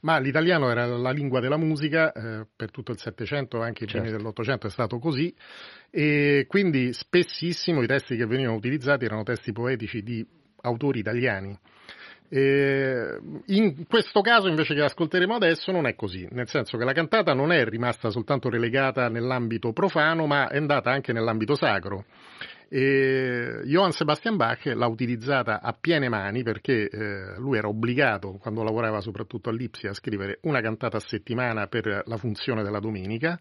Ma l'italiano era la lingua della musica, eh, per tutto il Settecento, anche i primi Certo. dell'Ottocento è stato così, e quindi spessissimo i testi che venivano utilizzati erano testi poetici di autori italiani. Eh, in questo caso invece che ascolteremo adesso non è così, nel senso che la cantata non è rimasta soltanto relegata nell'ambito profano, ma è andata anche nell'ambito sacro. E Johann Sebastian Bach l'ha utilizzata a piene mani perché eh, lui era obbligato, quando lavorava soprattutto all'Ipsia, a scrivere una cantata a settimana per la funzione della domenica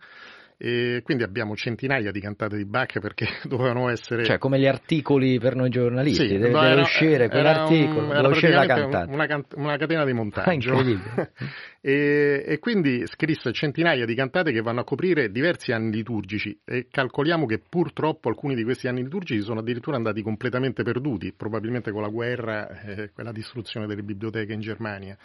E quindi abbiamo centinaia di cantate di Bach perché *laughs* dovevano essere... Cioè come gli articoli per noi giornalisti, Sì, deve, era- uscire quell'articolo, un- deve uscire la cantata. Una, can- una catena di Ah, montaggio. incredibile. *laughs* e, e quindi scrisse centinaia di cantate che vanno a coprire diversi anni liturgici e calcoliamo che purtroppo alcuni di questi anni liturgici sono addirittura andati completamente perduti, probabilmente con la guerra e quella distruzione delle biblioteche in Germania.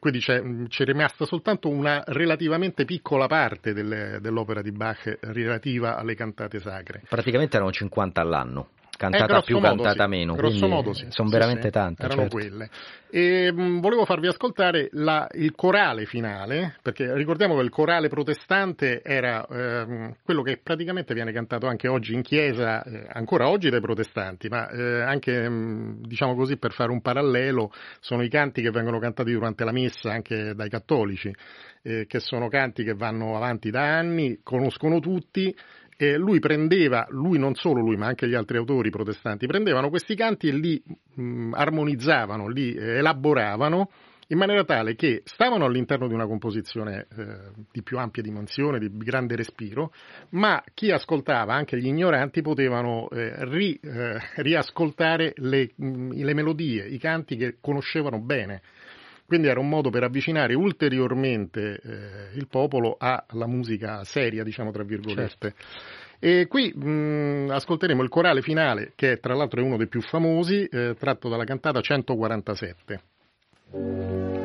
Quindi c'è, mh, c'è rimasta soltanto una relativamente piccola parte delle- dell'opera di Bach relativa alle cantate sacre. Praticamente erano 50 all'anno, cantata grosso più, modo cantata sì, meno, grosso quindi modo sì. sono Sì, veramente sì, tante. Erano certo. quelle. E, mh, volevo farvi ascoltare la- il corale finale, perché ricordiamo che il corale protestante era ehm, quello che praticamente viene cantato anche oggi in chiesa, eh, ancora oggi dai protestanti, ma eh, anche, mh, diciamo così, per fare un parallelo, sono i canti che vengono cantati durante la messa anche dai cattolici, eh, che sono canti che vanno avanti da anni, conoscono tutti, e lui prendeva, lui non solo lui, ma anche gli altri autori protestanti, prendevano questi canti e li mh, armonizzavano, li eh, elaboravano in maniera tale che stavano all'interno di una composizione eh, di più ampia dimensione, di grande respiro, ma chi ascoltava, anche gli ignoranti, potevano eh, ri- eh, riascoltare le, mh, le melodie, i canti che conoscevano bene. Quindi era un modo per avvicinare ulteriormente eh, il popolo alla musica seria, diciamo tra virgolette. E qui mh, ascolteremo il corale finale, che tra l'altro è uno dei più famosi, eh, tratto dalla cantata 147.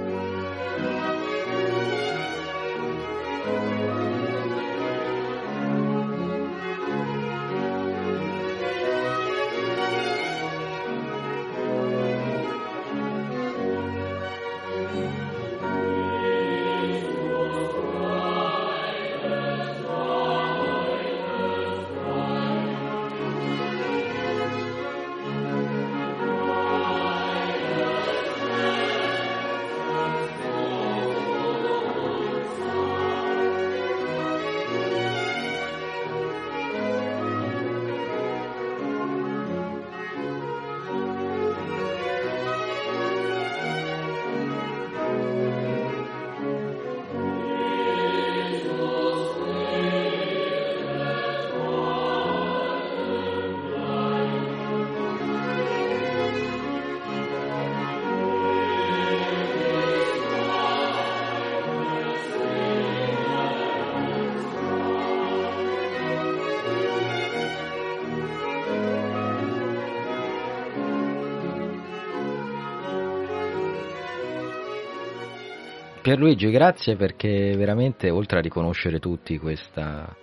Pierluigi, grazie perché veramente oltre a riconoscere tutti questa,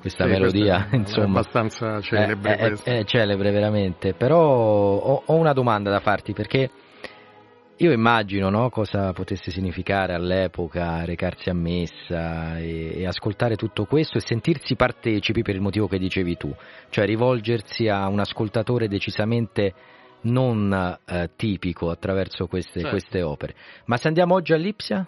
questa Sì, melodia, questa è *laughs* insomma, abbastanza celebre è, è- è celebre veramente, però ho, ho una domanda da farti perché io immagino no, cosa potesse significare all'epoca recarsi a messa e, e ascoltare tutto questo e sentirsi partecipi per il motivo che dicevi tu, cioè rivolgersi a un ascoltatore decisamente non eh, tipico attraverso queste, Certo. queste opere. Ma se andiamo oggi a Lipsia?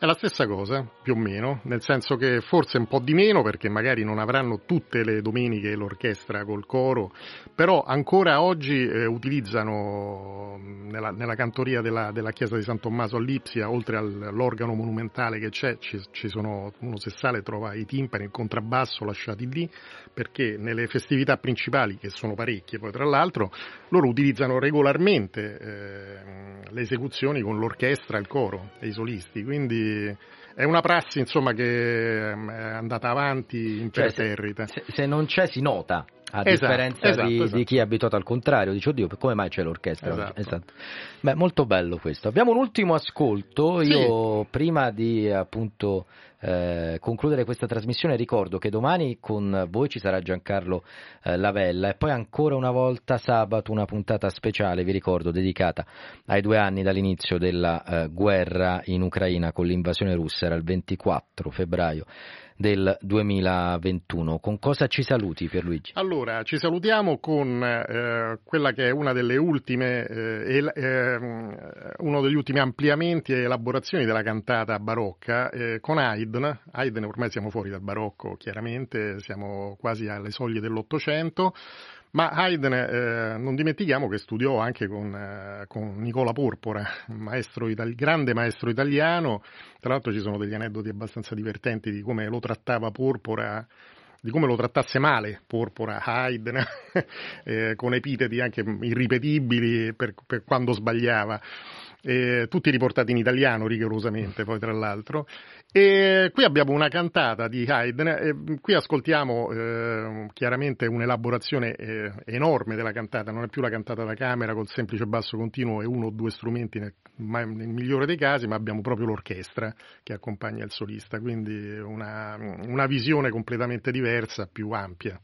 È la stessa cosa, più o meno, nel senso che forse un po' di meno perché magari non avranno tutte le domeniche l'orchestra col coro, però ancora oggi eh, utilizzano nella, nella cantoria della, della chiesa di San Tommaso a Lipsia, oltre al- all'organo monumentale che c'è, ci, ci sono, uno se sale trova i timpani, il contrabbasso lasciati lì, perché nelle festività principali, che sono parecchie poi tra l'altro, loro utilizzano regolarmente eh, le esecuzioni con l'orchestra, il coro e i solisti, quindi è una prassi insomma che ehm, è andata avanti Cioè, se, imperterrita. se- non c'è si nota, a Esatto, differenza esatto, di, esatto. di chi è abituato al contrario, dice oddio come mai c'è l'orchestra? oggi?" Esatto. Esatto. Beh, molto bello questo. Abbiamo un ultimo ascolto, io prima di appunto eh, concludere questa trasmissione ricordo che domani con voi ci sarà Giancarlo eh, Lavella. E poi ancora una volta sabato una puntata speciale, vi ricordo, dedicata ai due anni dall'inizio della eh, guerra in Ucraina con l'invasione russa, era il 24 febbraio del 2021. Con cosa ci saluti Pierluigi? Allora, ci salutiamo con eh, quella che è una delle ultime, eh, ehm, uno degli ultimi ampliamenti e elaborazioni della cantata barocca eh, con Haydn. Haydn ormai siamo fuori dal barocco, chiaramente, siamo quasi alle soglie dell'Ottocento, Ma Haydn, eh, non dimentichiamo che studiò anche con, eh, con Nicola Porpora, maestro itali- grande maestro italiano. Tra l'altro ci sono degli aneddoti abbastanza divertenti di come lo trattava Porpora di come lo trattasse male Porpora, Haydn, *laughs* eh, con epiteti anche irripetibili per, per quando sbagliava eh, tutti riportati in italiano rigorosamente poi tra l'altro. E qui abbiamo una cantata di Haydn, qui ascoltiamo eh, chiaramente un'elaborazione eh, enorme della cantata, non è più la cantata da camera col semplice basso continuo e uno o due strumenti nel, nel migliore dei casi, ma abbiamo proprio l'orchestra che accompagna il solista, quindi una, una visione completamente diversa, più ampia.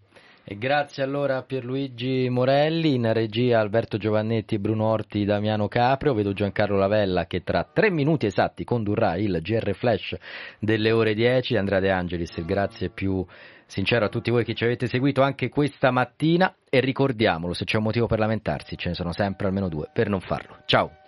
E grazie allora a Pierluigi Morelli, in regia Alberto Giovannetti, Bruno Orti, Damiano Caprio. Vedo Giancarlo Lavella che tra tre minuti esatti condurrà il GR Flash delle ore 10. Andrea De Angelis, grazie più sincero a tutti voi che ci avete seguito anche questa mattina e ricordiamolo, se c'è un motivo per lamentarsi, ce ne sono sempre almeno due per non farlo. Ciao!